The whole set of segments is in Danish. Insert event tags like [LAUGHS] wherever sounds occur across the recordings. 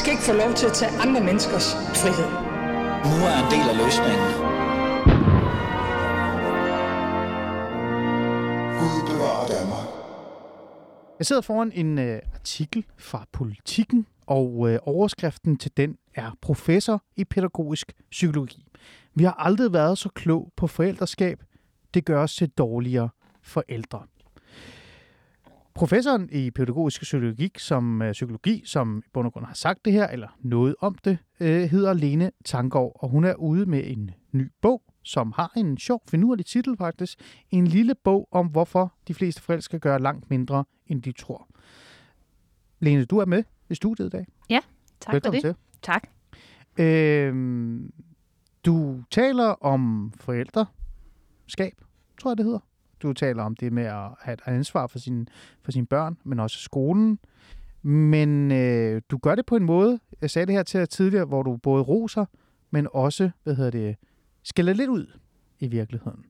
skal ikke få lov til at tage andre menneskers frihed. Nu er en del af løsningen. Gud bevarer Danmark. Jeg sidder foran en øh, artikel fra Politiken, og øh, overskriften til den er professor i pædagogisk psykologi. Vi har aldrig været så klog på forældreskab. Det gør os til dårligere forældre. Professoren i pædagogisk psykologi, som, øh, psykologi, som i bund og grund har sagt det her, eller noget om det, øh, hedder Lene Tangård, og hun er ude med en ny bog, som har en sjov, finurlig titel faktisk. En lille bog om, hvorfor de fleste forældre skal gøre langt mindre, end de tror. Lene, du er med i studiet i dag. Tak Velkommen for det. til. Tak. Øhm, du taler om forældreskab, tror jeg det hedder. Du taler om det med at have et ansvar for, sin, for sine børn, men også skolen. Men øh, du gør det på en måde, jeg sagde det her til dig tidligere, hvor du både roser, men også, hvad hedder det, skælder lidt ud i virkeligheden.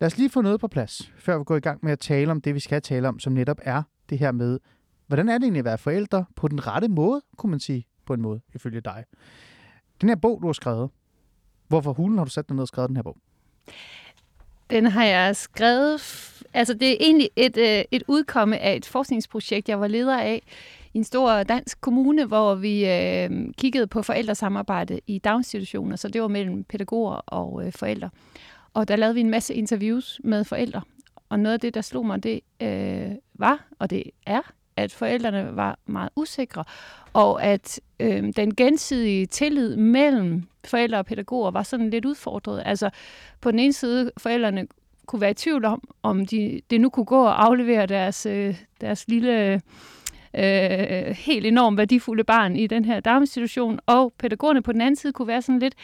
Lad os lige få noget på plads, før vi går i gang med at tale om det, vi skal tale om, som netop er det her med, hvordan er det egentlig at være forældre på den rette måde, kunne man sige, på en måde, ifølge dig. Den her bog, du har skrevet, hvorfor hulen har du sat dig ned og skrevet den her bog? Den har jeg skrevet... Altså, det er egentlig et, øh, et udkomme af et forskningsprojekt, jeg var leder af i en stor dansk kommune, hvor vi øh, kiggede på forældresamarbejde i daginstitutioner, så det var mellem pædagoger og øh, forældre. Og der lavede vi en masse interviews med forældre. Og noget af det, der slog mig, det øh, var, og det er, at forældrene var meget usikre, og at øh, den gensidige tillid mellem forældre og pædagoger var sådan lidt udfordret. Altså på den ene side, forældrene kunne være i tvivl om, om de, det nu kunne gå og aflevere deres, øh, deres lille, øh, helt enormt værdifulde barn i den her daginstitution, og pædagogerne på den anden side kunne være sådan lidt,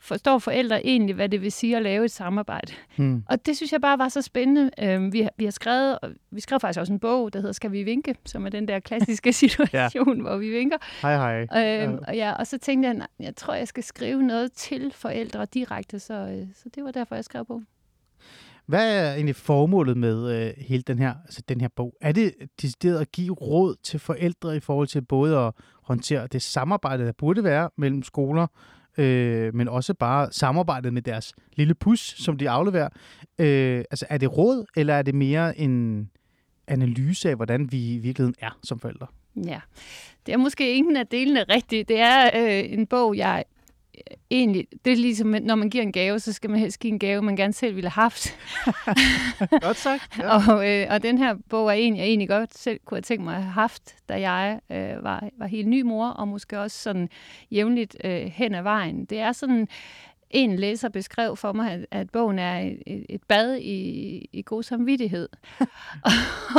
forstår forældre egentlig, hvad det vil sige at lave et samarbejde. Hmm. Og det synes jeg bare var så spændende. Øhm, vi, har, vi har skrevet, og vi skrev faktisk også en bog, der hedder Skal vi vinke? Som er den der klassiske [LAUGHS] situation, ja. hvor vi vinker. Hej, hej. Øhm, og, ja, og så tænkte jeg, nej, jeg tror, jeg skal skrive noget til forældre direkte, så, øh, så det var derfor, jeg skrev bogen. Hvad er egentlig formålet med øh, hele den her, altså den her bog? Er det decideret at give råd til forældre i forhold til både at håndtere det samarbejde, der burde være mellem skoler, øh, men også bare samarbejdet med deres lille pus, som de afleverer? Øh, altså er det råd, eller er det mere en analyse af, hvordan vi i virkeligheden er som forældre? Ja, det er måske ingen af delene rigtigt. Det er øh, en bog, jeg egentlig, det er ligesom, når man giver en gave, så skal man helst give en gave, man gerne selv ville have haft. [LAUGHS] Godt sagt. Ja. og, øh, og den her bog er en, jeg egentlig godt selv kunne have tænkt mig at have haft, da jeg øh, var, var helt ny mor, og måske også sådan jævnligt øh, hen ad vejen. Det er sådan, en læser beskrev for mig, at, at bogen er et, et, bad i, i god samvittighed. [LAUGHS]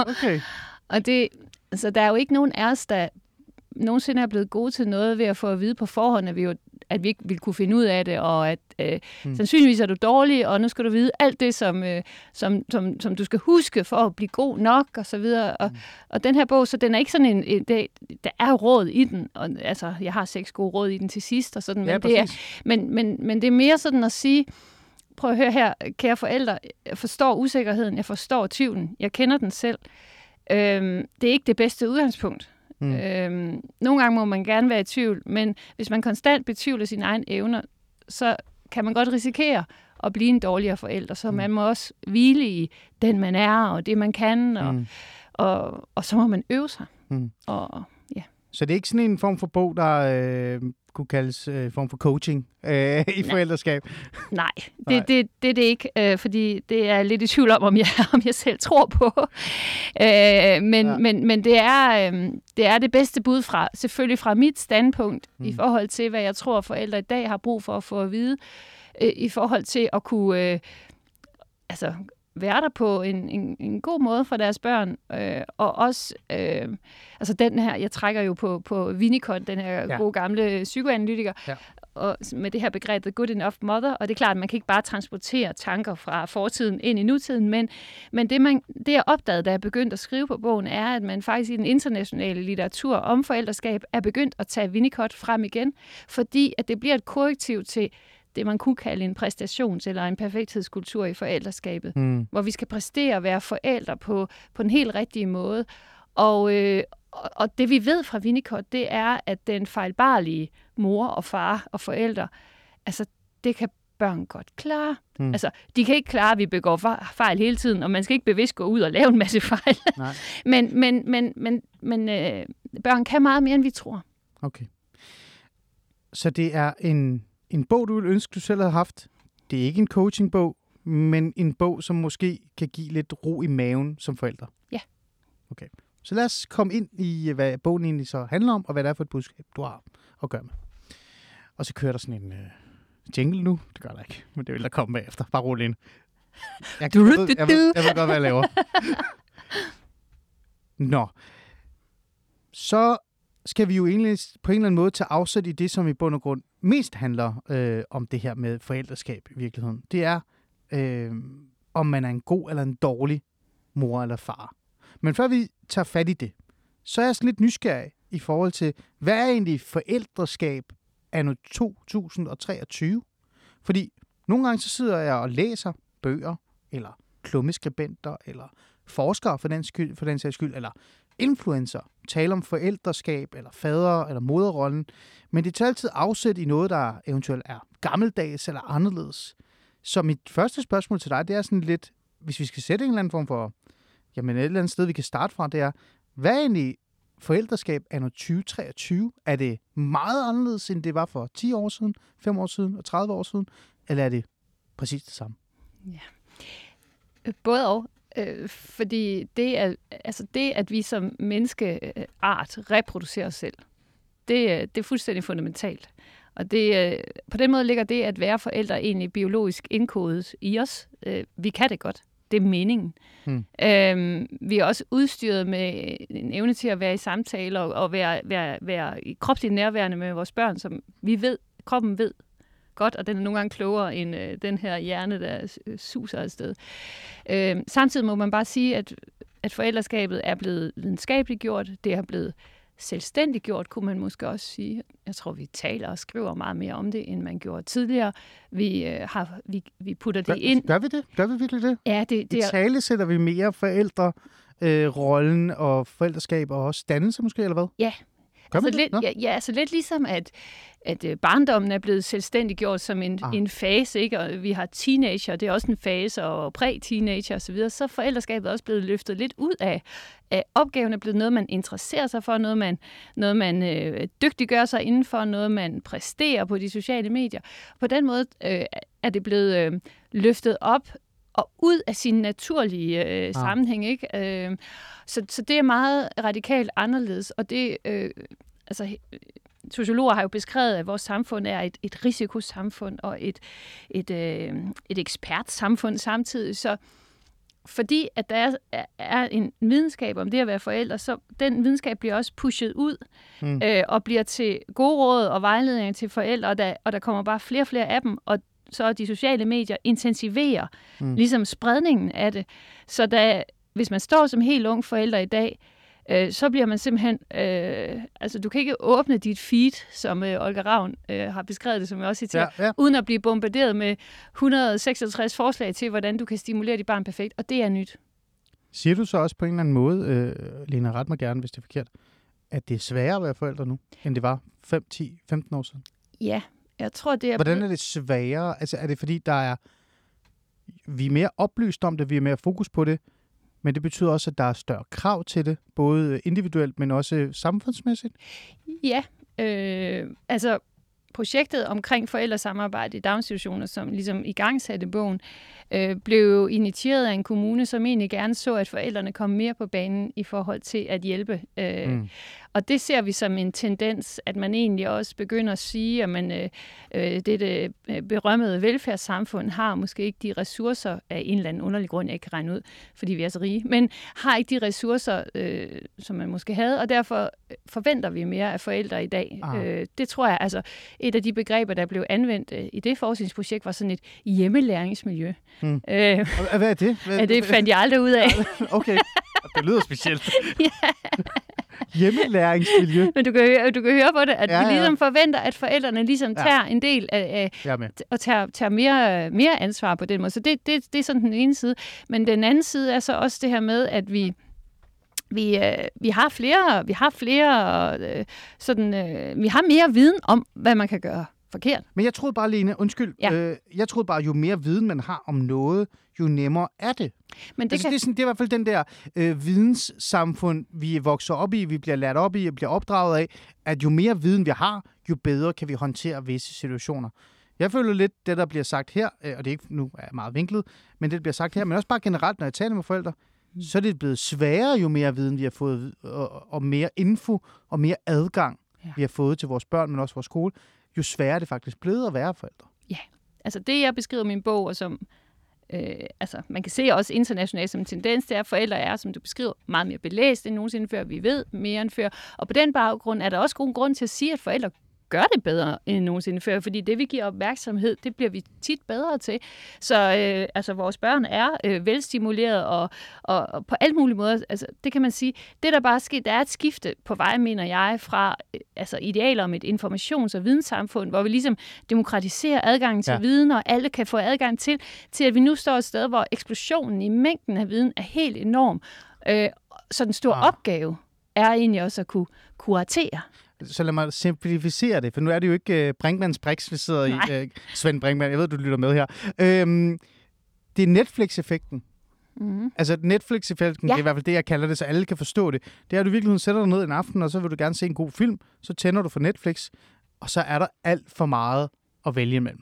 Okay. [LAUGHS] Og det, altså, der er jo ikke nogen af os, der nogensinde er blevet gode til noget ved at få at vide på forhånd, at vi, jo, at vi ikke ville kunne finde ud af det, og at øh, Mm. sandsynligvis er du dårlig, og nu skal du vide alt det, som, øh, som, som, som du skal huske for at blive god nok, og så videre. Og, Mm. og den her bog, så den er ikke sådan en, en det, der er råd i den, og altså, jeg har seks gode råd i den til sidst, og sådan, men, Ja, det er, men, men, men det er mere sådan at sige, prøv at høre her, kære forældre, jeg forstår usikkerheden, jeg forstår tvivlen, jeg kender den selv. Øhm, det er ikke det bedste udgangspunkt. Mm. Øhm, nogle gange må man gerne være i tvivl, men hvis man konstant betvivler sine egne evner, så kan man godt risikere at blive en dårligere forælder. Så Mm. man må også hvile i den, man er, og det, man kan, og, Mm. mm. og, og så må man øve sig. Mm. Og, ja. Så det er ikke sådan en form for bog, der øh, kunne kaldes øh, form for coaching øh, i forældreskab? Nej, [LAUGHS] Nej. det, det, det er det ikke, øh, fordi det er lidt i tvivl om, om jeg, [LAUGHS] om jeg selv tror på. Øh, men, Ja. men, men det, er, øh, det er det bedste bud fra, selvfølgelig fra mit standpunkt, mm. i forhold til, hvad jeg tror, forældre i dag har brug for at få at vide, øh, i forhold til at kunne øh, altså, være der på en, en, en god måde for deres børn, øh, og også, øh, altså den her, jeg trækker jo på, på Winnicott, den her Ja. ja. gode gamle psykoanalytiker, Ja. og med det her begreb, the good enough mother, og det er klart, at man kan ikke bare transportere tanker fra fortiden ind i nutiden, men, men det, man, det jeg opdagede, da jeg begyndte at skrive på bogen, er, at man faktisk i den internationale litteratur om forældreskab er begyndt at tage Winnicott frem igen, fordi at det bliver et korrektiv til det, man kunne kalde en præstations- eller en perfekthedskultur i forældreskabet Mm. hvor vi skal præstere at være forældre på, på den helt rigtige måde. Og, øh, og, det vi ved fra Winnicott, det er, at den fejlbarlige mor og far og forældre, altså det kan børn godt klare. Mm. Altså, de kan ikke klare, at vi begår fejl hele tiden, og man skal ikke bevidst gå ud og lave en masse [LAUGHS] fejl. Nej. men men, men, men, men øh, børn kan meget mere, end vi tror. Okay. Så det er en, en bog, du vil ønske, du selv havde haft. Det er ikke en coachingbog, men en bog, som måske kan give lidt ro i maven som forældre. Ja. Okay. Så lad os komme ind i, hvad bogen egentlig så handler om, og hvad det er for et budskab, du har at gøre med. Og så kører der sådan en øh, jingle nu. Det gør der ikke, men det vil der komme bagefter. Bare rolig ind. [LAUGHS] Jeg, jeg, ved, jeg, ved, jeg ved godt, hvad jeg laver. [LAUGHS] Nå. Så skal vi jo egentlig på en eller anden måde tage afsæt i det, som i bund og grund mest handler øh, om det her med forældreskab i virkeligheden. Det er, øh, om man er en god eller en dårlig mor eller far. Men før vi tager fat i det, så er jeg sådan lidt nysgerrig i forhold til, hvad er egentlig forældreskab anno 2023? Fordi nogle gange så sidder jeg og læser bøger, eller klummeskribenter, eller forskere for den, skyld, for den sags skyld, eller influencer, tale om forældreskab, eller fader, eller moderrollen, men det tager altid afsæt i noget, der eventuelt er gammeldags eller anderledes. Så mit første spørgsmål til dig, det er sådan lidt, hvis vi skal sætte en eller anden form for, jamen et eller andet sted, vi kan starte fra, det er, hvad er egentlig forældreskab anno 2023? Er det meget anderledes, end det var for 10 år siden, 5 år siden og 30 år siden? Eller er det præcis det samme? Ja. Både og. Øh, fordi det, er, altså det, at vi som menneskeart reproducerer os selv, det, er- det er fuldstændig fundamentalt. Og det, øh, på den måde ligger det at være forældre egentlig biologisk indkodet i os. Øh, Vi kan det godt. Det er meningen. Hmm. Øhm, vi er også udstyret med en evne til at være i samtaler og, og være, være, være i kropsligt nærværende med vores børn, som vi ved, kroppen ved godt, og den er nogle gange klogere end øh, den her hjerne, der øh, suser afsted. Øh, samtidig må man bare sige, at, at forældreskabet er blevet videnskabeligt gjort, det er blevet selvstændigt gjort, kunne man måske også sige. Jeg tror, vi taler og skriver meget mere om det, end man gjorde tidligere. Vi, øh, har, vi, vi putter det Gør, ind. gør vi det? Gør vi virkelig det? Ja, det, I det er, tale sætter vi mere forældre, øh, rollen og forældreskab og også dannelse måske, eller hvad? Ja. Gør man altså det? lidt, ja, ja, altså lidt ligesom, at, at øh, barndommen er blevet selvstændigt gjort som en, Ah. en fase, ikke? og vi har teenager, det er også en fase, og præ-teenager osv., så, videre, så er forældreskabet også blevet løftet lidt ud af, af opgaven er blevet noget, man interesserer sig for, noget man, noget man øh, dygtiggør sig indenfor, noget man præsterer på de sociale medier. På den måde øh, er det blevet øh, løftet op og ud af sin naturlige øh, Ah. sammenhæng. Ikke? Øh, så, så det er meget radikalt anderledes, og det, øh, altså, sociologer har jo beskrevet, at vores samfund er et, et risikosamfund og et, et, øh, et ekspertsamfund samtidig. Så fordi at der er, er- en videnskab om det at være forældre, så den videnskab bliver også pushet ud mm. øh, og bliver til gode råd og vejledninger til forældre, og der, og der kommer bare flere og flere af dem, og så de sociale medier intensiverer Mm. ligesom spredningen af det. Så der, hvis man står som helt ung forælder i dag, øh, så bliver man simpelthen... Øh, altså, du kan ikke åbne dit feed, som øh, Olga Ravn øh, har beskrevet det, som jeg også citerer, Ja, ja. uden at blive bombarderet med 166 forslag til, hvordan du kan stimulere dit barn perfekt, og det er nyt. Siger du så også på en eller anden måde, øh, Lena, ret mig gerne, hvis det er forkert, at det er sværere at være forældre nu, end det var 5, 10, 15 år siden? Ja, jeg tror, det er... Hvordan er det sværere? Altså er det fordi, der er... Vi er mere oplyst om det, vi er mere fokus på det, men det betyder også, at der er større krav til det, både individuelt, men også samfundsmæssigt? Ja, øh, altså projektet omkring forældresamarbejde i daginstitutioner, som ligesom i gang satte bogen, øh, blev initieret af en kommune, som egentlig gerne så, at forældrene kom mere på banen i forhold til at hjælpe. Øh, Mm. Og det ser vi som en tendens, at man egentlig også begynder at sige, at man, øh, øh, det øh, berømmede velfærdssamfund har måske ikke de ressourcer af en eller anden underlig grund, jeg ikke kan regne ud, fordi vi er så rige, men har ikke de ressourcer, øh, som man måske havde, og derfor forventer vi mere af forældre i dag. Ah. Øh, det tror jeg, altså et af de begreber, der blev anvendt øh, i det forskningsprojekt, var sådan et hjemmelæringsmiljø. Mm. Øh, Hvad er det? Hvad, ja, det fandt jeg aldrig ud af. [LAUGHS] Okay, [LAUGHS] det lyder specielt. Hjemmelæringsmiljø. Men du kan, høre, du kan høre på det, at Ja, ja, vi ligesom forventer, at forældrene ligesom Ja. tager en del af, af og tager, tager mere, mere ansvar på den måde. Så det, det, det er sådan den ene side. Men den anden side er så også det her med, at vi vi, øh, vi har flere, vi har flere, øh, sådan, øh, vi har mere viden om, hvad man kan gøre forkert. Men jeg troede bare, Lene, undskyld, Ja. øh, jeg troede bare, jo mere viden man har om noget, jo nemmere er det. Men Det, altså, kan, det, er sådan, det er i hvert fald den der øh, videnssamfund, vi vokser op i, vi bliver lært op i og bliver opdraget af, at jo mere viden vi har, jo bedre kan vi håndtere visse situationer. Jeg føler lidt, det der bliver sagt her, øh, og det er ikke nu er meget vinklet, men det der bliver sagt her, men også bare generelt, når jeg taler med forældre, Mm. så er det blevet sværere, jo mere viden vi har fået, og, og mere info og mere adgang, ja. vi har fået til vores børn, men også vores skole, jo sværere er det faktisk blevet at være forældre. Ja, altså det, jeg beskriver i min bog, og som øh, altså, man kan se også internationalt som en tendens, det er, at forældre er, som du beskriver, meget mere belæst end nogensinde før. Vi ved mere end før. Og på den baggrund er der også god grund til at sige, at forældre gør det bedre end nogensinde før, fordi det, vi giver opmærksomhed, det bliver vi tit bedre til. Så øh, altså, vores børn er øh, velstimuleret, og, og, og på alle mulige måder, altså, det kan man sige, det der bare er sket, der er et skifte på vej, mener jeg, fra øh, altså, idealer om et informations- og videnssamfund, hvor vi ligesom demokratiserer adgangen til Ja. ja. viden, og alle kan få adgang til, til at vi nu står et sted, hvor eksplosionen i mængden af viden er helt enorm. Øh, så den store Ah. ah. opgave er egentlig også at kunne kuratere. Så lad mig simplificere det, for nu er det jo ikke uh, Brinkmanns Brix, vi sidder Nej. i. Uh, Svend Brinkmann, jeg ved, du lytter med her. Øhm, det er Netflix-effekten. Mm-hmm. Altså Netflix-effekten, ja. Det er i hvert fald det, jeg kalder det, så alle kan forstå det. Det er, at du virkelig sætter dig ned en aften, og så vil du gerne se en god film. Så tænder du for Netflix, og så er der alt for meget at vælge imellem.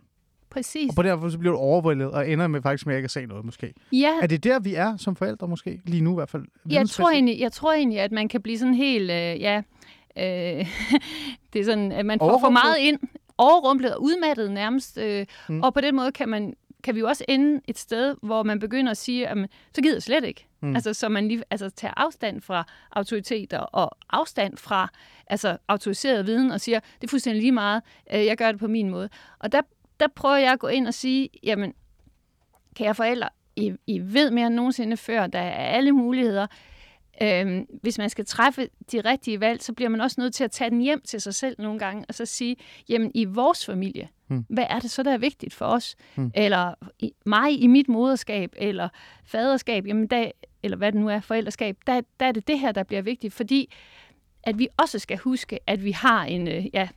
Præcis. Og på derfor så bliver du overvældet, og ender med faktisk med at ikke at se noget, måske. Ja, Er det der, vi er som forældre, måske? Lige nu i hvert fald. jeg tror, egentlig, jeg tror egentlig, at man kan blive sådan helt, øh, ja, øh, [LAUGHS] det er sådan, at man får for meget ind, overrumplet og udmattet nærmest, øh, Mm. og på den måde kan man kan vi jo også ende et sted, hvor man begynder at sige, at så gider jeg slet ikke. Mm. Altså, så man lige altså, tager afstand fra autoriteter og afstand fra altså, autoriseret viden og siger, det er fuldstændig lige meget, øh, jeg gør det på min måde. Og der, der prøver jeg at gå ind og sige, jamen, kære forældre, I, I ved mere end nogensinde før, der er alle muligheder. Øhm, hvis man skal træffe de rigtige valg, så bliver man også nødt til at tage den hjem til sig selv nogle gange, og så sige, jamen i vores familie, Hmm. hvad er det så, der er vigtigt for os? Hmm. Eller i, mig i mit moderskab, eller faderskab, jamen der, eller hvad det nu er, forældreskab, der, der er det det her, der bliver vigtigt, fordi at vi også skal huske, at vi har en, øh, ja,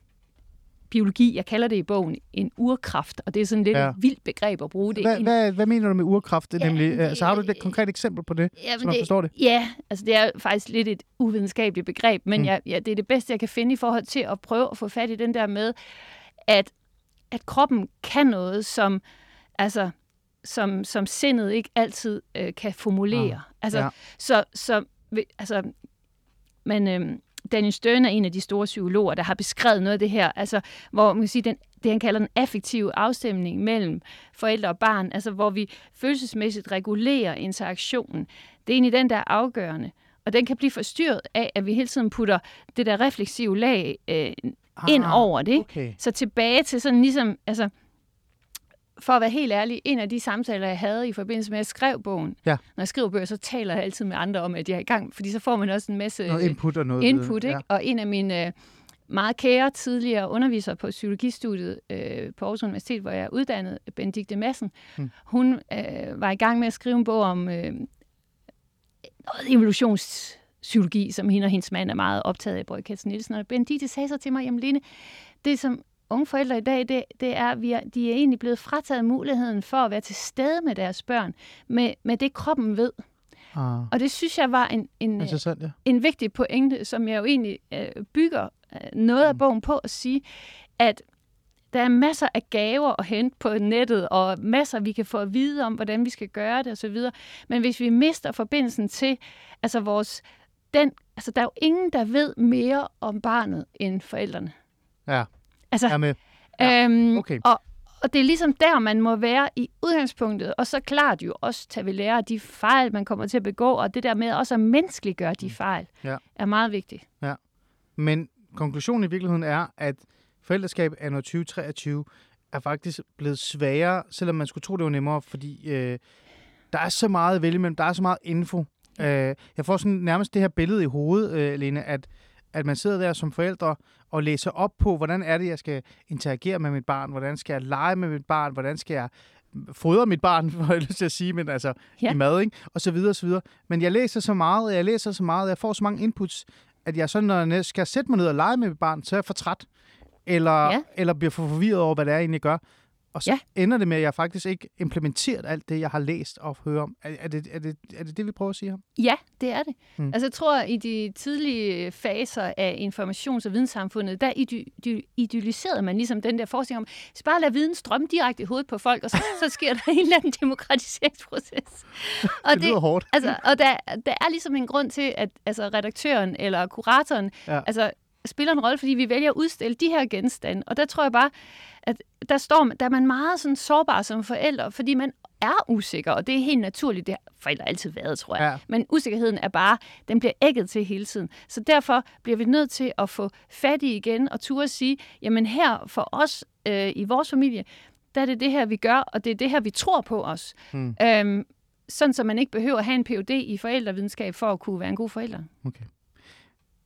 biologi, jeg kalder det i bogen, en urkraft, og det er sådan lidt Ja. ja. et vildt begreb at bruge det. Hvad, en, hvad, hvad mener du med urkraft? Ja, nemlig? det- Altså, har du et konkret eksempel på det, Jamen, så man forstår det? Ja, altså det er faktisk lidt et uvidenskabeligt begreb, men Mm. jeg, ja, det er det bedste, jeg kan finde i forhold til at prøve at få fat i den der med, at, at kroppen kan noget, som, altså, som, som sindet ikke altid øh, kan formulere. Ah, altså, ja. så, så, altså, men øh, Daniel Stern er en af de store psykologer, der har beskrevet noget af det her, altså, hvor man kan sige, den, det han kalder den affektive afstemning mellem forældre og barn, altså hvor vi følelsesmæssigt regulerer interaktionen. Det er egentlig den, der er afgørende. Og den kan blive forstyrret af, at vi hele tiden putter det der refleksive lag øh, ind Ah, over det. Okay. Så tilbage til sådan ligesom, altså, for at være helt ærlig, en af de samtaler, jeg havde i forbindelse med, at jeg skrev bogen. Ja. Når jeg skriver bøger, så taler jeg altid med andre om, at jeg er i gang, fordi så får man også en masse Noget input og noget input. Ikke? Og en af mine øh, meget kære tidligere undervisere på psykologistudiet øh, på Aarhus Universitet, hvor jeg er uddannet, Benedikte Madsen, Hmm. hun øh, var i gang med at skrive en bog om øh, noget evolutionspsykologi, som hende og hendes mand er meget optaget af, Katz Nielsen. Og Benedikte sagde så til mig, jamen Line, det som unge forældre i dag, det, det er, at vi er, de er egentlig blevet frataget muligheden for at være til stede med deres børn, med, med det kroppen ved. Ah, Og det synes jeg var en, en, ja. en vigtig pointe, som jeg jo egentlig øh, bygger øh, noget af bogen på at sige, at der er masser af gaver at hente på nettet, og masser, vi kan få at vide om, hvordan vi skal gøre det osv. Men hvis vi mister forbindelsen til altså vores... Den, altså, der er jo ingen, der ved mere om barnet end forældrene. Ja, Altså, er med. Ja, øhm, okay. og, og det er ligesom der, man må være i udgangspunktet, og så klart jo også tage ved lære af de fejl, man kommer til at begå, og det der med også at menneskeliggøre de fejl, Ja. er meget vigtigt. Men konklusionen i virkeligheden er, at forældreskab anno 2023 er faktisk blevet sværere, selvom man skulle tro, det var nemmere, fordi øh, der er så meget at vælge imellem, der er så meget info. Øh, jeg får sådan nærmest det her billede i hovedet, øh, Lene, at, at man sidder der som forældre og læser op på, hvordan er det, jeg skal interagere med mit barn, hvordan skal jeg lege med mit barn, hvordan skal jeg fodre mit barn, [LAUGHS] for jeg lyst til at sige, men altså Ja. i mad, ikke? Og så videre, og så videre. Men jeg læser så meget, jeg læser så meget, jeg får så mange inputs, at jeg sådan, når jeg skal sætte mig ned og lege med mit barn, så er jeg for træt. Eller, ja. eller bliver for forvirret over, hvad det er, jeg egentlig gør. Og så Ja. ender det med, at jeg faktisk ikke implementerer alt det, jeg har læst og hørt om. Er, er, det, er, det, er det det, vi prøver at sige her? Ja, det er det. Mm. Altså jeg tror, i de tidlige faser af informations- og videnssamfundet, der idealiserede man ligesom den der forskning om, så bare lad viden strømme direkte i hovedet på folk, og så, så sker der en eller anden demokratiseringsproces. [LAUGHS] Og Det lyder hårdt. Altså, og der, der er ligesom en grund til, at altså, redaktøren eller kuratoren Ja. altså, spiller en rolle, fordi vi vælger at udstille de her genstande. Og der tror jeg bare, at der, står, man- der er man meget sådan sårbar som forældre, fordi man er usikker, og det er helt naturligt. Det har forældre altid været, tror jeg. Ja. Men usikkerheden er bare, den bliver ægget til hele tiden. Så derfor bliver vi nødt til at få fat i igen og turde sige, jamen her for os øh, i vores familie, der er det det her, vi gør, og det er det her, vi tror på os. Hmm. Øhm, sådan, så man ikke behøver at have en Ph.D. i forældrevidenskab for at kunne være en god forælder. Okay.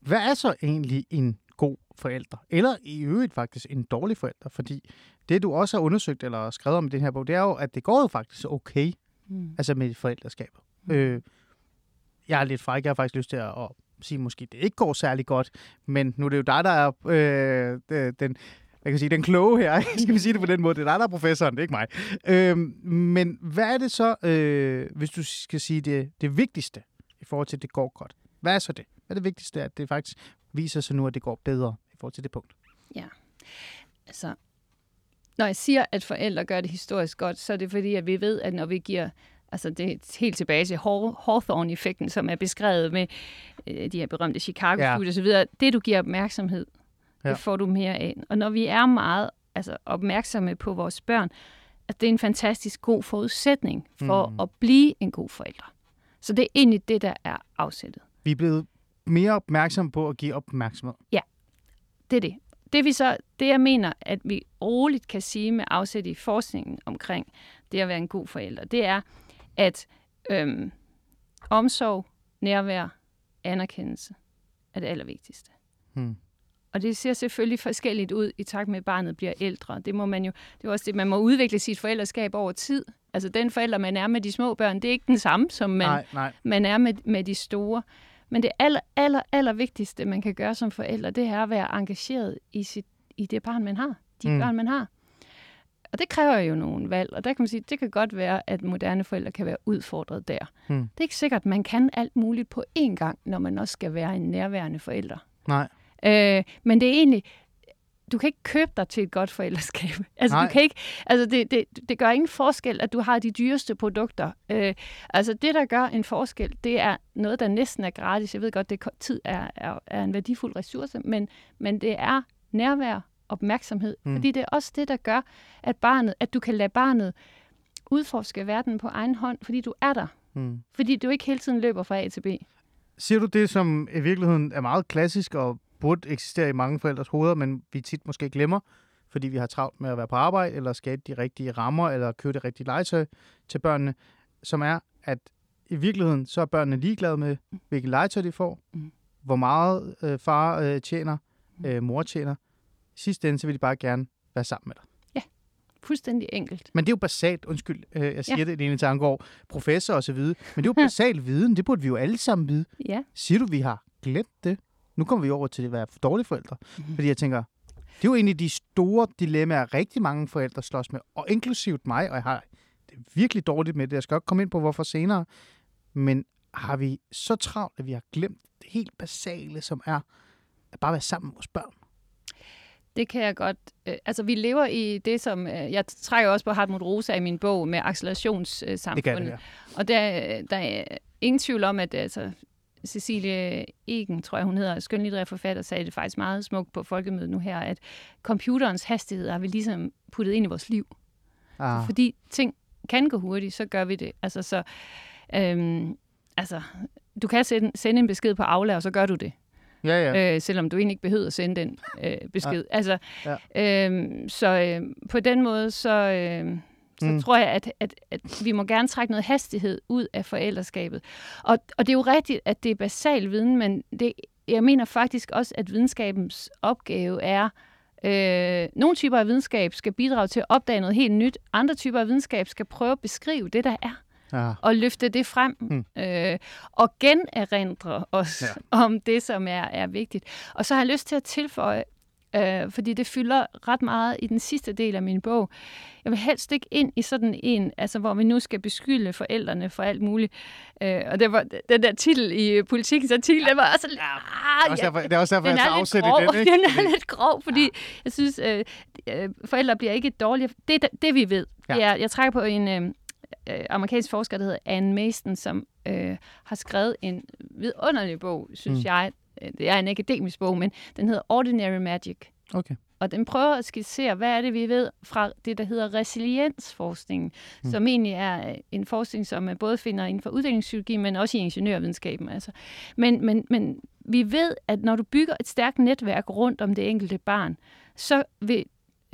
Hvad er så egentlig en god forælder? Eller i øvrigt faktisk en dårlig forælder? Fordi det, du også har undersøgt eller skrevet om i den her bog, det er jo, at det går jo faktisk okay, Mm. altså med forældreskaber. Øh, jeg er lidt fræk, jeg har faktisk lyst til at, at sige, måske det ikke går særlig godt, men nu er det jo dig, der er øh, den, jeg kan sige, den kloge her, [LAUGHS] skal vi sige det på den måde, det er dig, der er professoren, det er ikke mig. Øh, men hvad er det så, øh, hvis du skal sige det, det vigtigste i forhold til, at det går godt? Hvad er så det? Hvad er det vigtigste, at det faktisk viser sig nu, at det går bedre i forhold til det punkt? Altså, når jeg siger, at forældre gør det historisk godt, så er det fordi, at vi ved, at når vi giver Altså det er helt tilbage til Haw- Hawthorne-effekten, som er beskrevet med øh, de her berømte chicago Ja. ja. og så videre. Det, du giver opmærksomhed, ja. Ja. det får du mere af. Og når vi er meget altså, opmærksomme på vores børn, at det er en fantastisk god forudsætning for mm. at blive en god forælder. Så det er egentlig det, der er afsættet. Vi er blevet mere opmærksomme på at give opmærksomhed. Det er det. Det, vi så, det jeg mener, at vi roligt kan sige med afsæt i forskningen omkring det at være en god forælder, det er, at øhm, omsorg, nærvær, anerkendelse er det allervigtigste. Hmm. Og det ser selvfølgelig forskelligt ud i takt med, at barnet bliver ældre. Det må man jo, det er også det, man må udvikle sit forældreskab over tid. Altså den forælder, man er med de små børn, det er ikke den samme, som man, Nej, nej. man er med, med de store. Men det aller, aller, aller vigtigste, man kan gøre som forælder, det er at være engageret i, sit, i det barn, man har. De mm. børn, man har. Og det kræver jo nogle valg, og der kan man sige, det kan godt være, at moderne forældre kan være udfordret der. Mm. Det er ikke sikkert, at man kan alt muligt på én gang, når man også skal være en nærværende forælder. Nej. Øh, men det er egentlig, du kan ikke købe dig til et godt forældreskab. [LAUGHS] Altså, Nej. du kan ikke, altså det, det, det gør ingen forskel, at du har de dyreste produkter. Øh, altså det, der gør en forskel, det er noget, der næsten er gratis. Jeg ved godt, det tid er, er, er en værdifuld ressource, men, men det er nærvær, opmærksomhed. Mm. Mm. Fordi det er også det, der gør, at, barnet, at du kan lade barnet udforske verden på egen hånd, fordi du er der. Hmm. Fordi du ikke hele tiden løber fra A til B. Siger du det, som i virkeligheden er meget klassisk og burde eksistere i mange forældres hoveder, men vi tit måske glemmer, fordi vi har travlt med at være på arbejde, eller skabe de rigtige rammer, eller købe det rigtige legetøj til børnene, som er, at i virkeligheden, så er børnene ligeglade med, hvilket legetøj de får, Mm. hvor meget øh, far øh, tjener, øh, mor tjener. I sidste ende, så vil de bare gerne være sammen med dig. Fuldstændig enkelt. Men det er jo basalt, undskyld, øh, jeg siger Ja. ja. det, Lene Tanggaard, professor og så videre, men det er jo [LAUGHS] basal viden, det burde vi jo alle sammen vide. Ja. Siger du, vi har glemt det? Nu kommer vi over til at være dårlige forældre. Mhm. Mm-hmm. Fordi jeg tænker, det er jo en af de store dilemmaer, rigtig mange forældre slås med, og inklusivt mig, og jeg har det virkelig dårligt med det. Jeg skal også komme ind på, hvorfor senere. Men har vi så travlt, at vi har glemt det helt basale, som er at bare være sammen med vores børn? Det kan jeg godt. Øh, altså, vi lever i det, som... Øh, jeg trækker også på Hartmut Rosa i min bog med accelerationssamfundet. Det kan det, ja. Og der, der er ingen tvivl om, at altså, Cecilie Egen, tror jeg hun hedder, skønlitterær forfatter, sagde det faktisk meget smukt på folkemødet nu her, at computerens hastighed har vi ligesom puttet ind i vores liv. Ah, Fordi ting kan gå hurtigt, så gør vi det. Altså, så, øhm, altså, du kan sende, sende en besked på Aula, og så gør du det ja, ja. ja. øh, selvom du egentlig ikke behøver at sende den øh, besked. Altså, Ja. øh, så øh, på den måde, så, øh, så Mm. tror jeg, at, at, at vi må gerne trække noget hastighed ud af forældreskabet. Og, og det er jo rigtigt, at det er basal viden, men det, jeg mener faktisk også, at videnskabens opgave er Øh, nogle typer af videnskab skal bidrage til at opdage noget helt nyt. Andre typer af videnskab skal prøve at beskrive det, der er Ja. og løfte det frem mm. øh, og generindre os ja. om det, som er, er vigtigt. Og så har jeg lyst til at tilføje, øh, fordi det fylder ret meget i den sidste del af min bog. Jeg vil helst ikke ind i sådan en, altså hvor vi nu skal beskylde forældrene for alt muligt. Øh, og det var den der titel i politikens artikel, ja. den var også lidt... Det også derfor, det er også derfor den jeg er tager afsæt i grov. den, ikke? [LAUGHS] Den er lidt grov, fordi ja. jeg synes, øh, øh, forældre bliver ikke dårligere. Det, det, det vi ved, Ja. ja. det er, jeg trækker på en øh, øh, amerikansk forsker, der hedder Anne Mason, som øh, har skrevet en vidunderlig bog, synes mm. jeg. Øh, Det er en akademisk bog, men den hedder Ordinary Magic. Okay. Og den prøver at skitsere, hvad er det, vi ved fra det, der hedder resiliensforskningen, Mm. som egentlig er øh, en forskning, som man både finder inden for udviklingspsykologi, men også i ingeniørvidenskaben. Altså. Men, men, men vi ved, at når du bygger et stærkt netværk rundt om det enkelte barn, så vil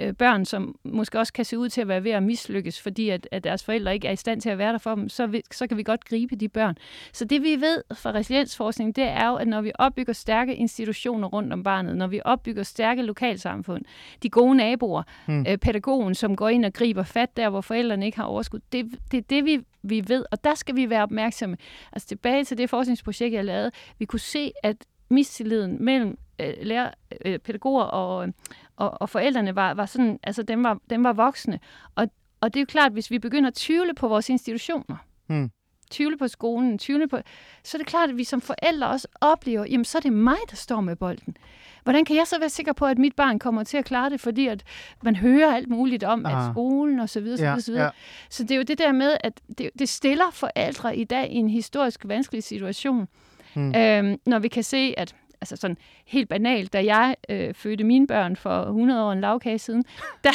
øh, børn, som måske også kan se ud til at være ved at mislykkes, fordi at, at deres forældre ikke er i stand til at være der for dem, så, vil, så kan vi godt gribe de børn. Så det vi ved fra resiliensforskning, det er jo, at når vi opbygger stærke institutioner rundt om barnet, når vi opbygger stærke lokalsamfund, de gode naboer, Hmm. mm. øh, pædagogen, som går ind og griber fat der, hvor forældrene ikke har overskud, det, det er det, vi, vi ved, og der skal vi være opmærksomme. Altså tilbage til det forskningsprojekt, jeg lavede, vi kunne se, at mistilliden mellem øh, lærer, øh, pædagoger og, og, og forældrene var, var sådan, altså dem var, dem var voksne. Og, og det er jo klart, hvis vi begynder at tvivle på vores institutioner, Hmm. tvivle på skolen, tvivle på, så er det klart, at vi som forældre også oplever, jamen så er det mig, der står med bolden. Hvordan kan jeg så være sikker på, at mit barn kommer til at klare det, fordi at man hører alt muligt om, Ah. at skolen og så videre, så Ja, videre, så videre. ja. Så det er jo det der med, at det, det stiller forældre i dag i en historisk vanskelig situation. Hmm. Øhm, når vi kan se, at altså sådan helt banalt, da jeg øh, fødte mine børn for 100 år en lavkage siden, [LAUGHS] der,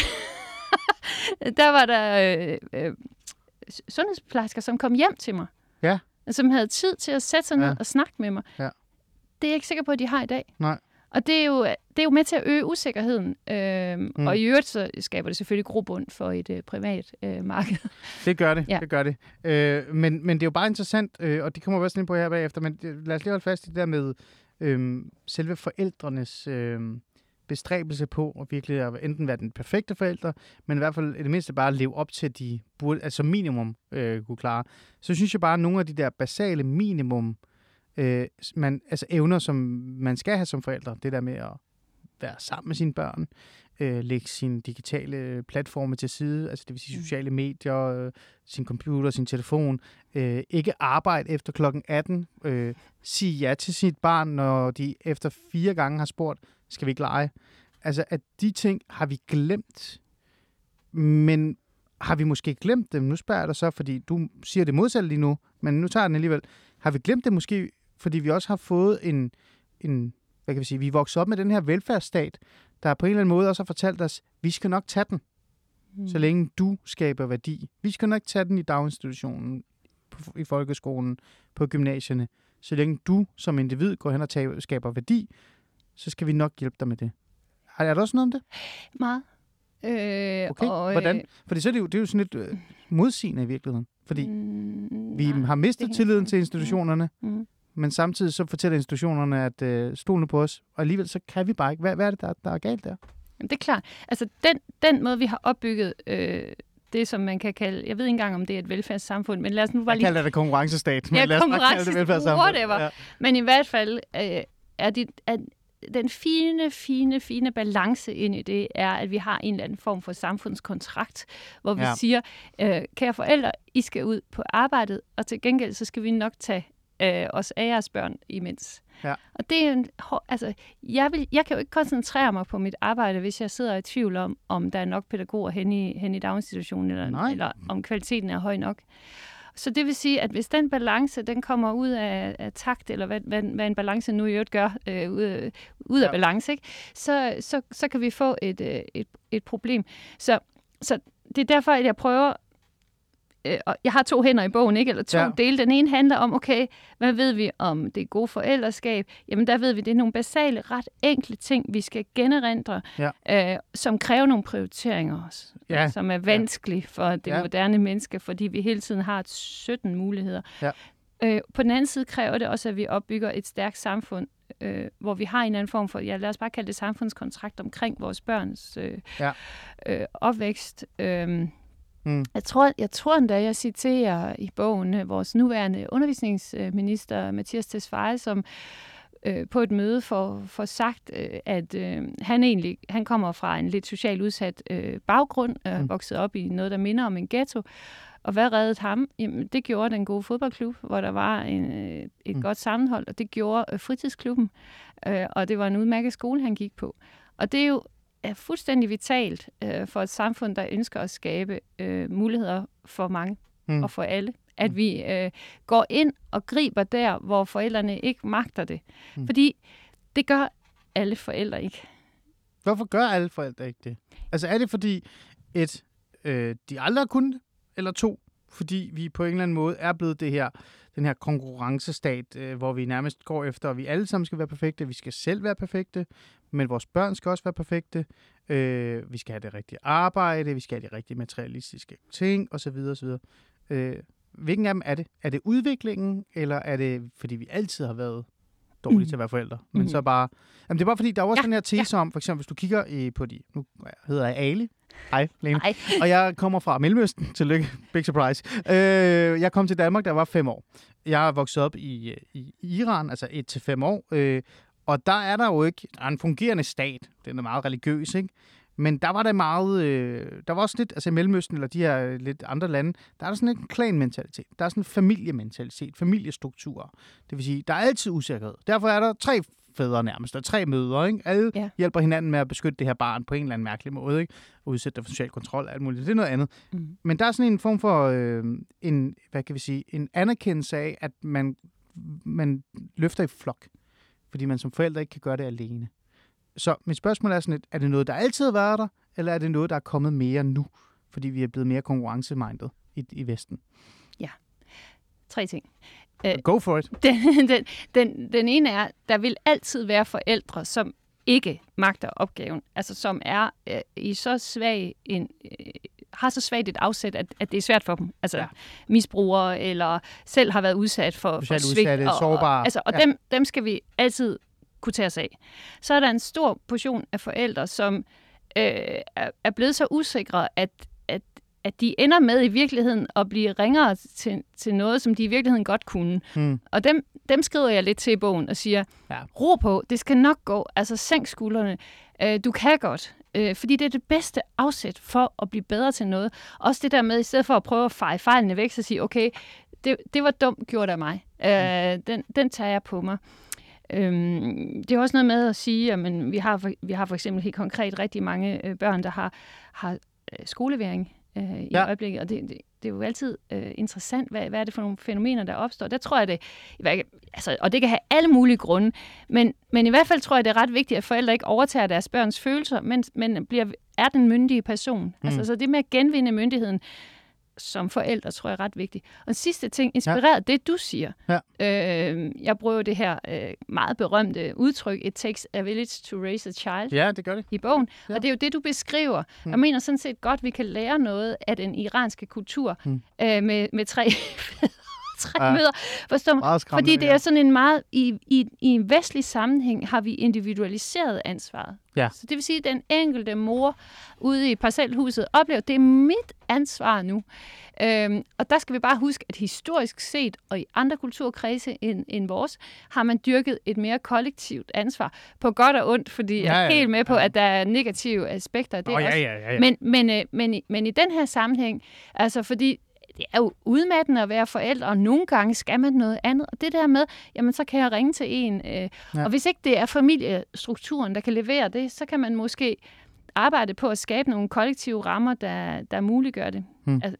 der var der øh, øh, sundhedsplejersker, som kom hjem til mig. Ja. Som havde tid til at sætte sig ned Ja. og snakke med mig. Ja. Det er jeg ikke sikker på, at de har i dag. Nej. Og det er jo, det er jo med til at øge usikkerheden. Øhm, Mm. Og i øvrigt så skaber det selvfølgelig grobund for et øh, privat øh, marked. [LAUGHS] Det gør det, ja. Det gør det. Øh, men, men det er jo bare interessant, øh, og det kommer vi også ind på her bagefter, men lad os lige holde fast i det der med øh, selve forældrenes øh, bestræbelse på at virkelig at enten være den perfekte forælder, men i hvert fald i det mindste bare leve op til, at de burde, altså minimum øh, kunne klare. Så synes jeg bare, at nogle af de der basale minimum øh, man, altså evner, som man skal have som forældre, det der med at være sammen med sine børn, øh, lægge sine digitale platforme til side, altså det vil sige Mm. sociale medier, øh, sin computer, sin telefon, øh, ikke arbejde efter klokken 18, øh, sige ja til sit barn, når de efter fire gange har spurgt, skal vi ikke lege? Altså, at de ting har vi glemt, men har vi måske glemt dem? Nu spørger jeg dig så, fordi du siger det modsatte lige nu, men nu tager jeg den alligevel. Har vi glemt det måske, fordi vi også har fået en, en hvad kan vi sige, vi er vokset op med den her velfærdsstat, der på en eller anden måde også har fortalt os, vi skal nok tage den, Mm. så længe du skaber værdi. Vi skal nok tage den i daginstitutionen, på, i folkeskolen, på gymnasierne. Så længe du som individ går hen og tager, skaber værdi, så skal vi nok hjælpe dig med det. Er er der også noget om det? Meget. Øh, Okay, og, hvordan? Fordi så er det jo, det er jo sådan lidt øh, modsigende i virkeligheden. Fordi Mm, vi nej, har mistet tilliden til institutionerne, Mm. Men samtidig så fortæller institutionerne, at øh, stolene på os, og alligevel så kan vi bare ikke. Hvad, hvad er det, der, der er galt der? Jamen, det er klart. Altså, den, den måde, vi har opbygget øh, det, som man kan kalde, jeg ved ikke engang, om det er et velfærdssamfund, men lad os nu bare Jeg lige... kalder det konkurrencestat, men Ja, lad os bare kalde det velfærdssamfund. whatever. Ja. Men i hvert fald øh, er, det, er den fine, fine, fine balance ind i det, er, at vi har en eller anden form for samfundskontrakt, hvor vi ja. siger, øh, kære forældre, I skal ud på arbejdet, og til gengæld, så skal vi nok tage øh, os af jeres børn imens. Ja. Og det er en, altså, jeg, vil, jeg kan jo ikke koncentrere mig på mit arbejde, hvis jeg sidder i tvivl om, om der er nok pædagoger hen i, hen i daginstitutionen, eller, Nej. eller om kvaliteten er høj nok. Så det vil sige, at hvis den balance, den kommer ud af, af takt, eller hvad, hvad, hvad en balance nu i øvrigt gør, øh, ud, af- ud af Ja. balance, ikke? Så, så, så kan vi få et, øh, et, et problem. Så, så det er derfor, at jeg prøver, øh, og jeg har to hænder i bogen, ikke? eller to Ja. ja. dele. Den ene handler om, okay, hvad ved vi om det gode forældreskab? Jamen der ved vi, det er nogle basale, ret enkle ting, vi skal generindre, Ja. øh, som kræver nogle prioriteringer også, Ja. som er vanskelige for det Ja. ja. moderne menneske, fordi vi hele tiden har 17 muligheder. Ja. Øh, på den anden side kræver det også, at vi opbygger et stærkt samfund, øh, hvor vi har en eller anden form for, ja, lad os bare kalde det samfundskontrakt omkring vores børns øh, Ja. øh, opvækst. Øh, Mm. jeg tror, jeg tror endda, jeg citerer i bogen øh, vores nuværende undervisningsminister, Mathias Tesfaye, som øh, på et møde får, får sagt, øh, at øh, han egentlig han kommer fra en lidt socialt udsat øh, baggrund, øh, Mm. vokset op i noget, der minder om en ghetto. Og hvad reddede ham? Jamen, det gjorde den gode fodboldklub, hvor der var en, øh, et Mm. mm. godt sammenhold, og det gjorde øh, fritidsklubben. Øh, og det var en udmærket skole, han gik på. Og det er jo er fuldstændig vitalt øh, for et samfund, der ønsker at skabe øh, muligheder for mange Mm. mm. og for alle. At vi øh, går ind og griber der, hvor forældrene ikke magter det. Mm. Mm. Fordi det gør alle forældre ikke. Hvorfor gør alle forældre ikke det? Altså er det fordi, et, øh, de aldrig har kunnet det, eller to, fordi vi på en eller anden måde er blevet det her, den her konkurrencestat, øh, hvor vi nærmest går efter, at vi alle sammen skal være perfekte, vi skal selv være perfekte, men vores børn skal også være perfekte, øh, vi skal have det rigtige arbejde, vi skal have de rigtige materialistiske ting, osv. osv. Øh, hvilken af dem er det? Er det udviklingen, eller er det, fordi vi altid har været dårlige Mm. til at være forældre, men Mm. så bare... Jamen, det er bare fordi, der er også Ja, den her tese om, for eksempel, hvis du kigger i, på de... Nu hedder jeg Ali. Hej, Lene. Nej. Og jeg kommer fra Mellemøsten. [LAUGHS] Tillykke. Big surprise. Øh, jeg kom til Danmark, da jeg var fem år. Jeg er vokset op i, i Iran, altså et til fem år. Øh, og der er der jo ikke... Der er en fungerende stat. Den er meget religiøs, ikke? Men der var der meget... Øh, der var også lidt... Altså i Mellemøsten, eller de her øh, lidt andre lande, der er der sådan en klanmentalitet. Der er sådan en familiementalitet, familiestruktur. Det vil sige, der er altid usikkerhed. Derfor er der tre fædre nærmest, og tre mødre, ikke? Alle Ja. hjælper hinanden med at beskytte det her barn på en eller anden mærkelig måde, ikke? Og udsætte for social kontrol og alt muligt. Det er noget andet. Mm. Men der er sådan en form for øh, en, hvad kan vi sige, en anerkendelse af, at man, man løfter i flok. Fordi man som forældre ikke kan gøre det alene. Så mit spørgsmål er sådan lidt, er det noget, der altid har været der, eller er det noget, der er kommet mere nu, fordi vi er blevet mere konkurrencemindet i, i Vesten? Tre ting. Go for it. [LAUGHS] Den, den, den, den ene er, der vil altid være forældre, som ikke magter opgaven, altså som er øh, i så svag en, øh, har så svagt et afsæt, at, at det er svært for dem. Altså Ja. misbrugere, eller selv har været udsat for, for svigt. udsatte, og, sårbare. Og, altså, og Ja. dem, dem skal vi altid kunne tage os af. Så er der en stor portion af forældre, som øh, er, er blevet så usikre, at, at, at de ender med i virkeligheden at blive ringere til, til noget, som de i virkeligheden godt kunne. Hmm. Og dem, dem skriver jeg lidt til i bogen og siger, ja. ro på, det skal nok gå. Altså sænk skuldrene. Øh, du kan godt. Øh, fordi det er det bedste afsæt for at blive bedre til noget. Også det der med, i stedet for at prøve at feje fejlene væk, så sige, okay, det, det var dumt gjort af mig. Øh, den, den tager jeg på mig. Øhm, det er også noget med at sige, at men vi, har for, vi har for eksempel helt konkret rigtig mange øh, børn, der har, har øh, skoleværing øh, i ja. øjeblikket, og det, det, det er jo altid øh, interessant, hvad, hvad er det for nogle fænomener, der opstår. Der tror jeg det, altså, og det kan have alle mulige grunde, men, men i hvert fald tror jeg, det er ret vigtigt, at forældre ikke overtager deres børns følelser, men, men bliver, er den myndige person. Mm. Altså så det med at genvinde myndigheden som forældre, tror jeg er ret vigtigt. Og en sidste ting, inspireret ja. det, du siger. Ja. Øh, jeg bruger det her øh, meget berømte udtryk, it takes a village to raise a child Ja, det gør det. i bogen. Ja. Og det er jo det, du beskriver. Mm. Jeg mener sådan set godt, vi kan lære noget af den iranske kultur Mm. mm. øh, med, med tre, [LAUGHS] tre Ja. ja. møder. Forstår. Fordi det er sådan en meget, i, i, i en vestlig sammenhæng har vi individualiseret ansvaret. Ja. Så det vil sige, at den enkelte mor ude i parcelhuset oplever, at det er mit ansvar nu. Øhm, og der skal vi bare huske, at historisk set, og i andre kulturkredse end, end vores, har man dyrket et mere kollektivt ansvar. På godt og ondt, fordi Ja, jeg ja, er helt med på, ja. at der er negative aspekter. af Det ja, også. ja, ja, ja. Men, men, øh, men, men i den her sammenhæng, altså fordi det er jo udmattende at være forældre, og nogle gange skal man noget andet. Og det der med, jamen så kan jeg ringe til en. Øh, Ja. ja. Og hvis ikke det er familiestrukturen, der kan levere det, så kan man måske arbejde på at skabe nogle kollektive rammer, der, der muliggør det. Hmm. Altså,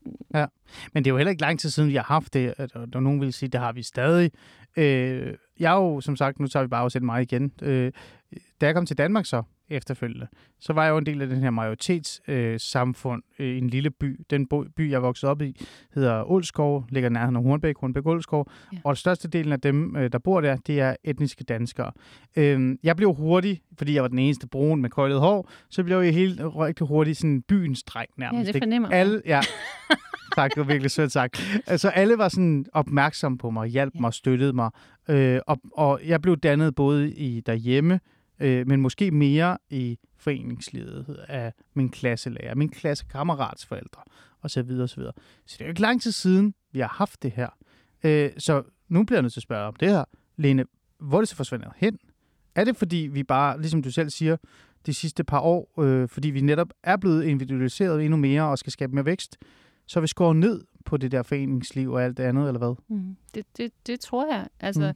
Men det er jo heller ikke lang tid siden, vi har haft det, og der nogen vil sige, det har vi stadig. Øh, jeg er jo, som sagt, nu tager vi bare også mig igen. Øh, da jeg kom til Danmark så, efterfølgende, så var jeg jo en del af den her majoritetssamfund øh, øh, i en lille by. Den by, jeg voksede op i, hedder Ålskov, ligger nærheden af Hornbæk, Hornbæk Ålskov. Ja. Ja. Og største delen af dem, øh, der bor der, det er etniske danskere. Øh, jeg blev hurtigt, fordi jeg var den eneste brun med krøllet hår, så blev jeg helt rigtig hurtigt sådan byens dreng nærmest. det ikke? fornemmer. Alle, ja. [LAUGHS] tak. Det var virkelig sødt sagt. Altså, alle var sådan opmærksomme på mig, hjalp mig, støttede mig. Øh, og, og jeg blev dannet både i derhjemme, øh, men måske mere i foreningslivet af min klasselærer, min klassekammerats forældre, og så videre, og så videre. Så det er jo ikke lang tid siden, vi har haft det her. Øh, så nu bliver jeg nødt til at spørge om det her. Lene, hvor er det så forsvinder hen? Er det fordi, vi bare, ligesom du selv siger, de sidste par år, øh, fordi vi netop er blevet individualiseret endnu mere og skal skabe mere vækst, så vi skåret ned på det der foreningsliv og alt det andet, eller hvad? Mm, det, det, det tror jeg. Altså, mm.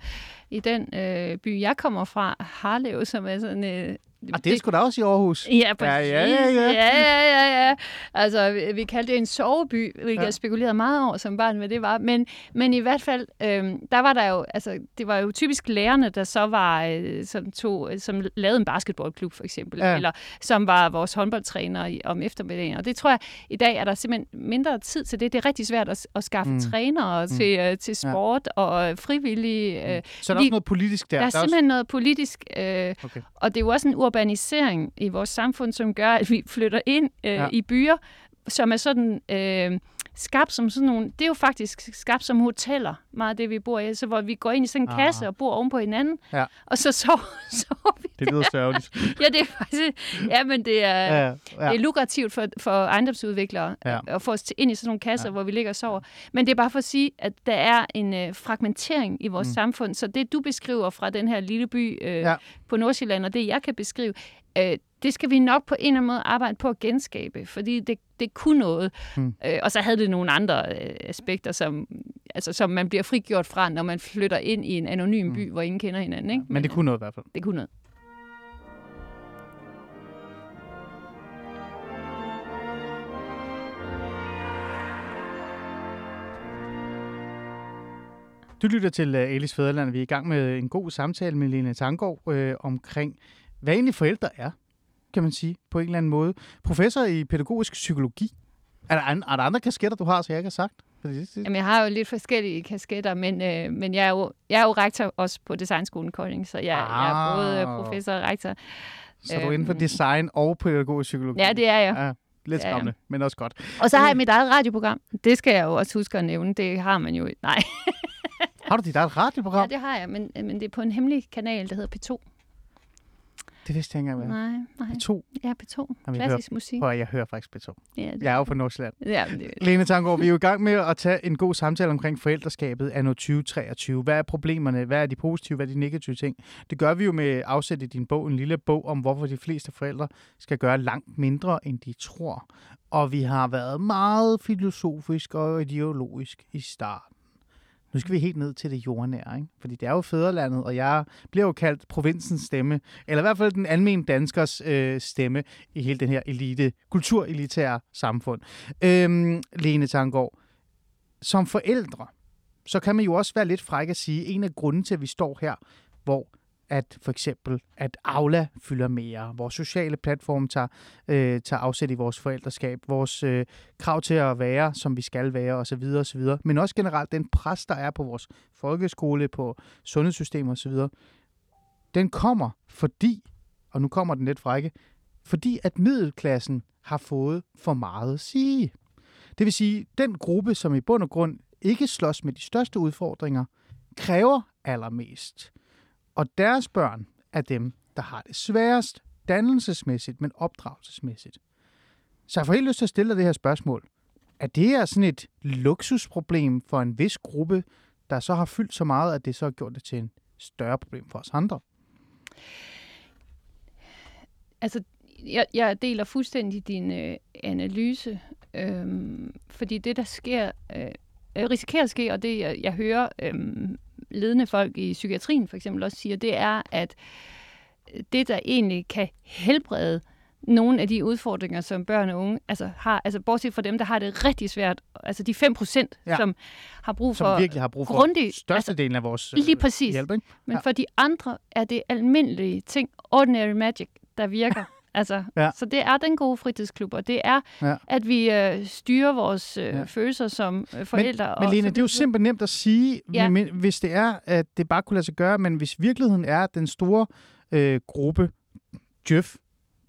i den øh, by, jeg kommer fra, Harlev, som er sådan... Øh, og det er sgu da også i Aarhus. Ja, præcis. Ja, ja, ja, ja. ja, ja, ja, ja. Altså, vi, vi kaldte det en soveby, hvilket ja. jeg spekulerede meget over som barn, hvad det var. Men, men i hvert fald, øh, der var der jo, altså, det var jo typisk lærerne, der så var, øh, som, tog, som lavede en basketballklub, for eksempel, ja. eller som var vores håndboldtræner om eftermiddagen. Og det tror jeg, i dag er der simpelthen mindre tid til det. Det er rigtig svært at, at skaffe mm. trænere mm. til, øh, til sport ja. Og frivillige. Øh, mm. Så er der også noget politisk der? Der er, der er simpelthen også... noget politisk, øh, okay. og det er jo også en urbanisering i vores samfund, som gør, at vi flytter ind øh, ja. i byer, som er sådan øh, skabt som sådan nogle, det er jo faktisk skabt som hoteller, meget det, vi bor i, så hvor vi går ind i sådan en Aha. kasse og bor oven på hinanden, ja. og så sover, [LAUGHS] sover vi Det lyder sørgeligt. ja, det er faktisk, ja, men det er, ja, ja. det er lukrativt for, for ejendomsudviklere ja. at få os til, ind i sådan nogle kasser, ja. hvor vi ligger og sover. Men det er bare for at sige, at der er en øh, fragmentering i vores mm. samfund, så det du beskriver fra den her lille by øh, ja. på Nordsjælland, og det jeg kan beskrive, øh, det skal vi nok på en eller anden måde arbejde på at genskabe, fordi det, det kunne noget. Mm. Øh, og så havde det nogle andre øh, aspekter, som, altså, som man bliver frigjort fra, når man flytter ind i en anonym mm. by, hvor ingen kender hinanden. Ikke? Men, Men det kunne noget i hvert fald. Det kunne noget. Du lytter til Alice Fæderland. Vi er i gang med en god samtale med Lene Tangård øh, omkring, hvad egentlig forældre er kan man sige, på en eller anden måde. Professor i pædagogisk psykologi. Er der, er der andre kasketter, du har, så jeg ikke har sagt? Jamen, jeg har jo lidt forskellige kasketter, men, øh, men jeg, er jo, jeg er jo rektor også på Designskolen Kolding, så jeg, ah. jeg er både Ah. professor og rektor. Så du er inden for design og pædagogisk psykologi? Ja, det er jeg. Ja, lidt Ja, ja. skræmmende, men også godt. Og så har jeg mit eget radioprogram. Det skal jeg jo også huske at nævne. Det har man jo... [LAUGHS] Nej, Har du dit eget ja, radioprogram? det har jeg, men, men det er på en hemmelig kanal, der hedder P2. Det vidste jeg ikke engang. Nej, nej. To. Ja, P2. Jamen, Klassisk musik. Prøv, jeg hører faktisk P2. Ja, det, Jeg er jo fra Nordsjælland. ja, det, Lene Tanggaard, vi er jo i gang med at tage en god samtale omkring forældreskabet anno 2023. Hvad er problemerne? Hvad er de positive? Hvad er de negative ting? Det gør vi jo med afsæt i din bog, en lille bog om, hvorfor de fleste forældre skal gøre langt mindre, end de tror. Og vi har været meget filosofisk og ideologisk i starten. Nu skal vi helt ned til det jordnære, ikke? Fordi det er jo fædrelandet, og jeg bliver jo kaldt provinsens stemme, eller i hvert fald den almindelige danskers øh, stemme i hele den her elite, kulturelitære samfund. Øhm, Lene Tangård, som forældre, så kan man jo også være lidt fræk at sige, en af grunden til, at vi står her, hvor at for eksempel, at Aula fylder mere, vores sociale platform tager, øh, tager afsæt i vores forældreskab, vores øh, krav til at være, som vi skal være, osv., osv., men også generelt den pres, der er på vores folkeskole, på sundhedssystem osv., den kommer, fordi, og nu kommer den lidt frække, fordi at middelklassen har fået for meget at sige. Det vil sige, den gruppe, som i bund og grund ikke slås med de største udfordringer, kræver allermest. Og deres børn er dem, der har det sværest, dannelsesmæssigt, men opdragelsesmæssigt. Så jeg får helt lyst til at stille dig det her spørgsmål. Er det her sådan et luksusproblem for en vis gruppe, der så har fyldt så meget, at det så har gjort det til en større problem for os andre? altså, jeg, jeg deler fuldstændig din øh, analyse, øh, fordi det, der sker, øh, risikerer at ske, og det, jeg, jeg hører øh, ledende folk i psykiatrien for eksempel også siger, det er, at det, der egentlig kan helbrede nogle af de udfordringer, som børn og unge altså har, altså bortset fra dem, der har det rigtig svært, altså de 5 procent, Ja. som har brug Som for virkelig har brug for grundig- størstedelen af vores Lige øh, præcis. hjælp, ikke? Men ja. for de andre er det almindelige ting, ordinary magic, der virker. [LAUGHS] altså, Ja. Så det er den gode fritidsklub, og det er, Ja. at vi øh, styrer vores øh, Ja. følelser som øh, forældre. Men, og men Lene, det er jo simpelthen nemt at sige, Ja. men, hvis det er, at det bare kunne lade sig gøre, men hvis virkeligheden er, at den store øh, gruppe, Djøf,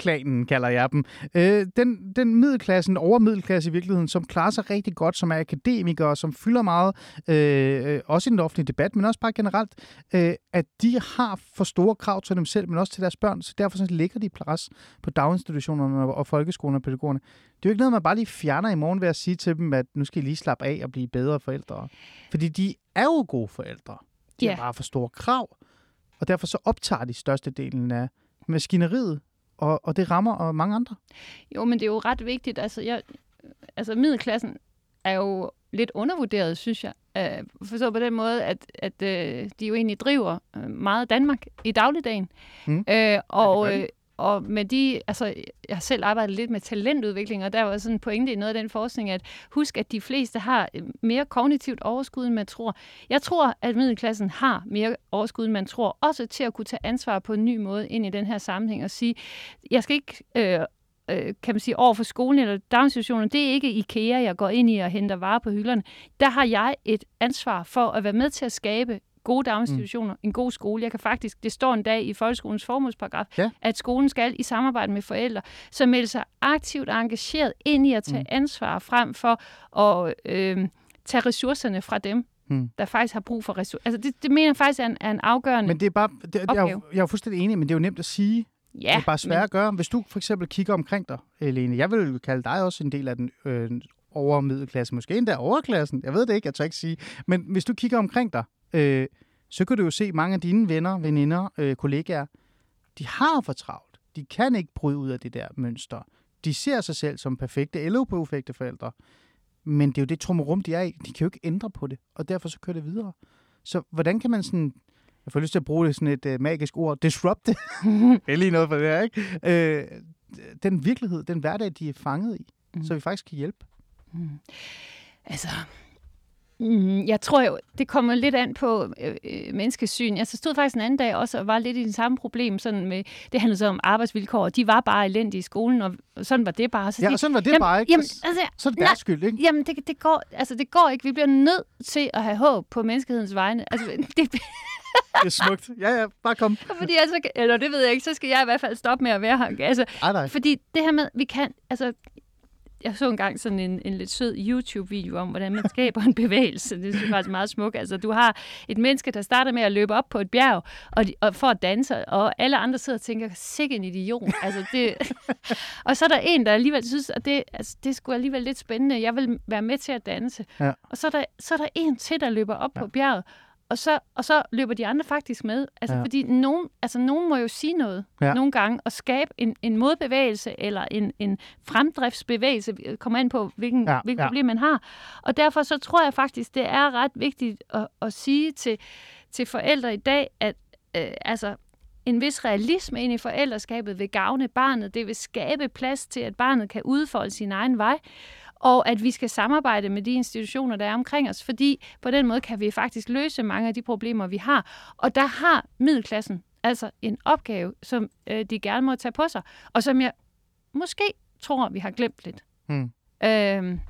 klanen kalder jeg dem. Øh, den, den middelklassen, overmiddelklasse i virkeligheden, som klarer sig rigtig godt, som er akademikere, som fylder meget, øh, også i den offentlige debat, men også bare generelt, øh, at de har for store krav til dem selv, men også til deres børn, så derfor så ligger de pres på daginstitutionerne og folkeskolen og pædagogerne. Det er jo ikke noget, man bare lige fjerner i morgen ved at sige til dem, at nu skal I lige slappe af og blive bedre forældre. Fordi de er jo gode forældre. De Ja. har bare for store krav, og derfor så optager de størstedelen af maskineriet, og, og det rammer og mange andre. Jo, men det er jo ret vigtigt. Altså, jeg, altså middelklassen er jo lidt undervurderet, synes jeg. Øh, forstå på den måde, at, at øh, de jo egentlig driver øh, meget Danmark i dagligdagen. Mm. Øh, og, øh, og med de, altså, jeg har selv arbejdet lidt med talentudvikling, og der var sådan en pointe i noget af den forskning, at husk, at de fleste har øh, mere kognitivt overskud, end man tror. Jeg tror, at middelklassen har mere overskud, end man tror, også til at kunne tage ansvar på en ny måde ind i den her sammenhæng og sige, jeg skal ikke øh, øh, kan man sige, over for skolen eller daginstitutionen, det er ikke IKEA, jeg går ind i og henter varer på hylderne. Der har jeg et ansvar for at være med til at skabe gode daginstitutioner, mm. en god skole. Jeg kan faktisk, det står en dag i folkeskolens formålsparagraf, Ja. at skolen skal i samarbejde med forældre, så melde sig aktivt og engageret ind i at tage Mm. ansvar frem for at øh, tage ressourcerne fra dem, Mm. der faktisk har brug for ressourcer. Altså det, det mener jeg faktisk er en, er en afgørende Men det er bare, det, jeg, er jo, Opgave. jeg er jo fuldstændig enig, men det er jo nemt at sige. ja, det er bare svært at gøre. Hvis du for eksempel kigger omkring dig, Lene, jeg vil jo kalde dig også en del af den øh, overmiddelklasse, måske endda overklassen, jeg ved det ikke, jeg tør ikke sige. Men hvis du kigger omkring dig, øh, så kan du jo se mange af dine venner, veninder, øh, kollegaer, de har for travlt. De kan ikke bryde ud af det der mønster. De ser sig selv som perfekte eller uperfekte forældre. Men det er jo det trummerum, de er i. De kan jo ikke ændre på det, og derfor så kører det videre. Så hvordan kan man sådan... Jeg får lyst til at bruge det sådan et øh, magisk ord. Disrupte. det [LAUGHS] er lige noget for det her, ikke? Øh, den virkelighed, den hverdag, de er fanget i, mm. så vi faktisk kan hjælpe. Altså, mm, jeg tror jo, det kommer lidt an på øh, øh, menneskesyn. Jeg stod faktisk en anden dag også og var lidt i det samme problem. Sådan med, det handlede så om arbejdsvilkår, og de var bare elendige i skolen, og sådan var det bare. Så Ja, de, og sådan var det jamen, bare, ikke? Jamen, Så- altså, Så er det nej, deres skyld, ikke? Jamen, det, det, går, altså, det går ikke. Vi bliver nødt til at have håb på menneskehedens vegne. Altså, [LAUGHS] det, Det er smukt. Ja, ja, bare kom. [LAUGHS] fordi altså, eller det ved jeg ikke, så skal jeg i hvert fald stoppe med at være her. Altså, Ej, nej. fordi det her med, vi kan, altså, jeg så engang sådan en, en lidt sød YouTube-video om, hvordan man skaber en bevægelse. Det synes jeg faktisk meget smukt. Altså, du har et menneske, der starter med at løbe op på et bjerg og, de, og for at danse, og alle andre sidder og tænker, sikke en idiot. Altså, det, [LAUGHS] og så er der en, der alligevel synes, at det, altså, det skulle alligevel lidt spændende. Jeg vil være med til at danse. Ja. Og så er, der, så er der en til, der løber op ja. på bjerget. Og så, og så løber de andre faktisk med. Altså, Ja. fordi nogen, altså, nogen må jo sige noget Ja. nogle gange, og skabe en, en modbevægelse eller en, en fremdriftsbevægelse, kommer an på, hvilken, Ja, ja. ja. problem man har. Og derfor så tror jeg faktisk, det er ret vigtigt at, at sige til, til forældre i dag, at øh, altså, en vis realisme ind i forældreskabet vil gavne barnet. Det vil skabe plads til, at barnet kan udfolde sin egen vej og at vi skal samarbejde med de institutioner, der er omkring os, fordi på den måde kan vi faktisk løse mange af de problemer, vi har. Og der har middelklassen altså en opgave, som øh, de gerne må tage på sig, og som jeg måske tror, vi har glemt lidt. Hmm. Øhm,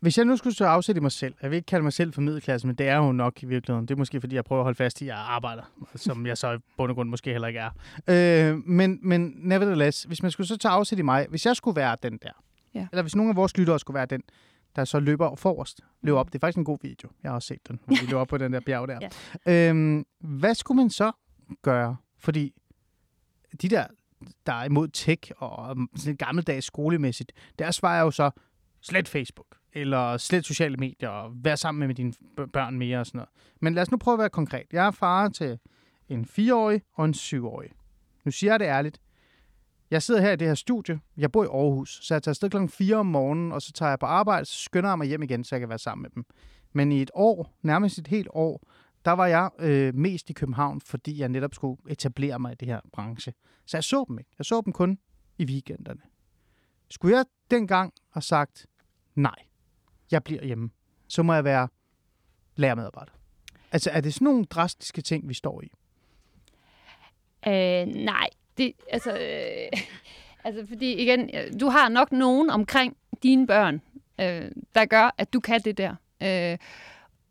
Hvis jeg nu skulle så afsætte mig selv, jeg vil ikke kalde mig selv for middelklassen, men det er jo nok i virkeligheden. Det er måske, fordi jeg prøver at holde fast i, at jeg arbejder, som jeg så i bund og grund måske heller ikke er. Øh, men, men nevertheless, hvis man skulle så tage afsæt i mig, hvis jeg skulle være den der, Ja. eller hvis nogen af vores lyttere skulle være den, der så løber forrest, løber op. Det er faktisk en god video. Jeg har også set den, når vi [LAUGHS] løber op på den der bjerg der. Ja. Øhm, hvad skulle man så gøre? Fordi de der, der er imod tech og sådan gammeldags skolemæssigt, deres svar er jo så, slet Facebook, eller slet sociale medier, og vær sammen med dine børn mere og sådan noget. Men lad os nu prøve at være konkret. Jeg er far til en 4-årig og en 7-årig. Nu siger jeg det ærligt. Jeg sidder her i det her studie. Jeg bor i Aarhus, så jeg tager afsted klokken 4 om morgenen, og så tager jeg på arbejde, så skynder jeg mig hjem igen, så jeg kan være sammen med dem. Men i et år, nærmest et helt år, der var jeg øh, mest i København, fordi jeg netop skulle etablere mig i det her branche. Så jeg så dem ikke. Jeg så dem kun i weekenderne. Skulle jeg dengang have sagt, nej, jeg bliver hjemme, så må jeg være lærermedarbejder. Altså, er det sådan nogle drastiske ting, vi står i? øh, nej, det, altså, øh, [LAUGHS] altså, fordi igen, øh, du har nok nogen omkring dine børn, øh, der gør, at du kan det der. Øh,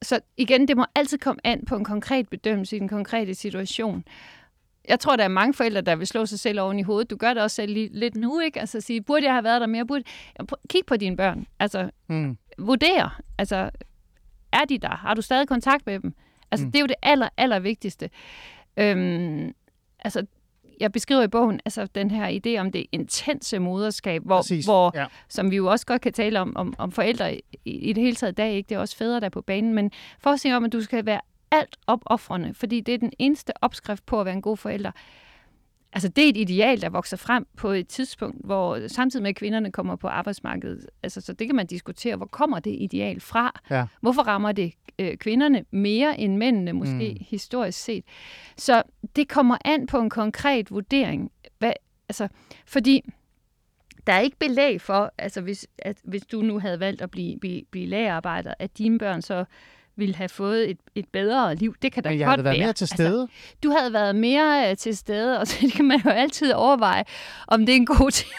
så igen, det må altid komme an på en konkret bedømmelse i den konkrete situation. jeg tror, der er mange forældre, der vil slå sig selv oven i hovedet. Du gør det også selv lige, lidt nu, ikke? Altså sige, burde jeg have været der mere? Burde... Kig på dine børn. Altså, Mm. vurder. Altså, er de der? Har du stadig kontakt med dem? Altså, Mm. mm. det er jo det aller, aller vigtigste. Øhm, altså, jeg beskriver i bogen altså, den her idé om det intense moderskab, hvor, Præcis. hvor Ja. som vi jo også godt kan tale om, om, om forældre i, i det hele taget i dag, ikke? det er også fædre, der er på banen, men forestil om, at du skal være alt opoffrende, fordi det er den eneste opskrift på at være en god forælder. Altså, det er et ideal, der vokser frem på et tidspunkt, hvor samtidig med, at kvinderne kommer på arbejdsmarkedet, altså, så det kan man diskutere, hvor kommer det ideal fra? Ja. Hvorfor rammer det øh, kvinderne mere end mændene, måske Mm. historisk set? Så det kommer an på en konkret vurdering. Hvad, altså, fordi der er ikke belæg for, altså hvis, at hvis du nu havde valgt at blive, blive, blive lagerarbejder, at dine børn så ville have fået et, et bedre liv. Det kan da Men jeg godt havde været være. mere til stede. Altså, du havde været mere øh, til stede, og [LAUGHS] så kan man jo altid overveje, om det er en god ting.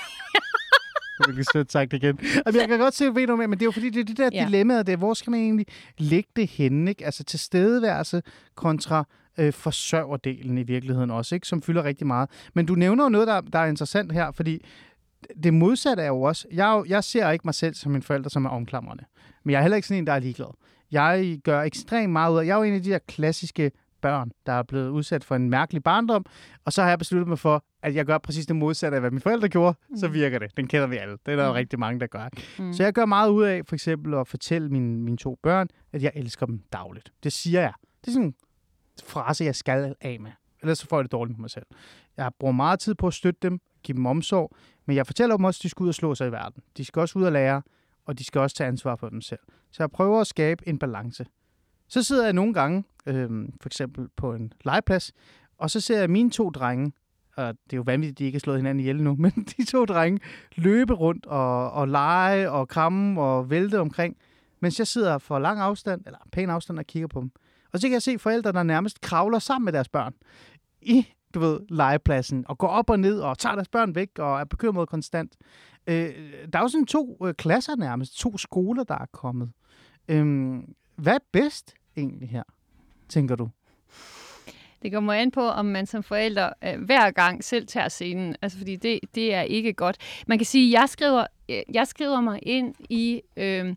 virkelig sødt sagt igen. Altså, jeg kan godt se, at ved du med, men det er jo fordi, det er det der ja. Dilemma, det er, hvor skal man egentlig lægge det henne? Ikke? Altså tilstedeværelse kontra øh, forsørgerdelen i virkeligheden også, ikke? som fylder rigtig meget. Men du nævner jo noget, der, der er interessant her, fordi det modsatte er jo også, jeg, jeg ser ikke mig selv som en forælder, som er omklamrende. Men jeg er heller ikke sådan en, der er ligeglad. Jeg gør ekstremt meget ud af, jeg er jo en af de der klassiske børn, der er blevet udsat for en mærkelig barndom, og så har jeg besluttet mig for, at jeg gør præcis det modsatte af, hvad mine forældre gjorde, mm. så virker det. Den kender vi alle. Det er der jo Mm. rigtig mange, der gør. Mm. Så jeg gør meget ud af, for eksempel at fortælle mine, mine to børn, at jeg elsker dem dagligt. Det siger jeg. Det er sådan en frase, jeg skal af med. Ellers så får jeg det dårligt med mig selv. Jeg bruger meget tid på at støtte dem, give dem omsorg, men jeg fortæller dem også, at de skal ud og slå sig i verden. De skal også ud og lære, og de skal også tage ansvar for dem selv. Så jeg prøver at skabe en balance. Så sidder jeg nogle gange, øh, for eksempel på en legeplads, og så ser jeg mine to drenge, og det er jo vanvittigt, at de ikke har slået hinanden ihjel nu, [LAUGHS] men de to drenge løbe rundt og, og lege og kramme og vælte omkring, mens jeg sidder for lang afstand, eller pæn afstand og kigger på dem. Og så kan jeg se forældre, der nærmest kravler sammen med deres børn i, du ved, legepladsen, og går op og ned og tager deres børn væk og er bekymret konstant. Øh, der er jo sådan to øh, klasser nærmest, to skoler, der er kommet. Øh, hvad er bedst egentlig her, tænker du? Det kommer an på, om man som forælder øh, hver gang selv tager scenen. Altså, fordi det, det er ikke godt. Man kan sige, at jeg skriver, øh, jeg skriver mig ind i... Øh,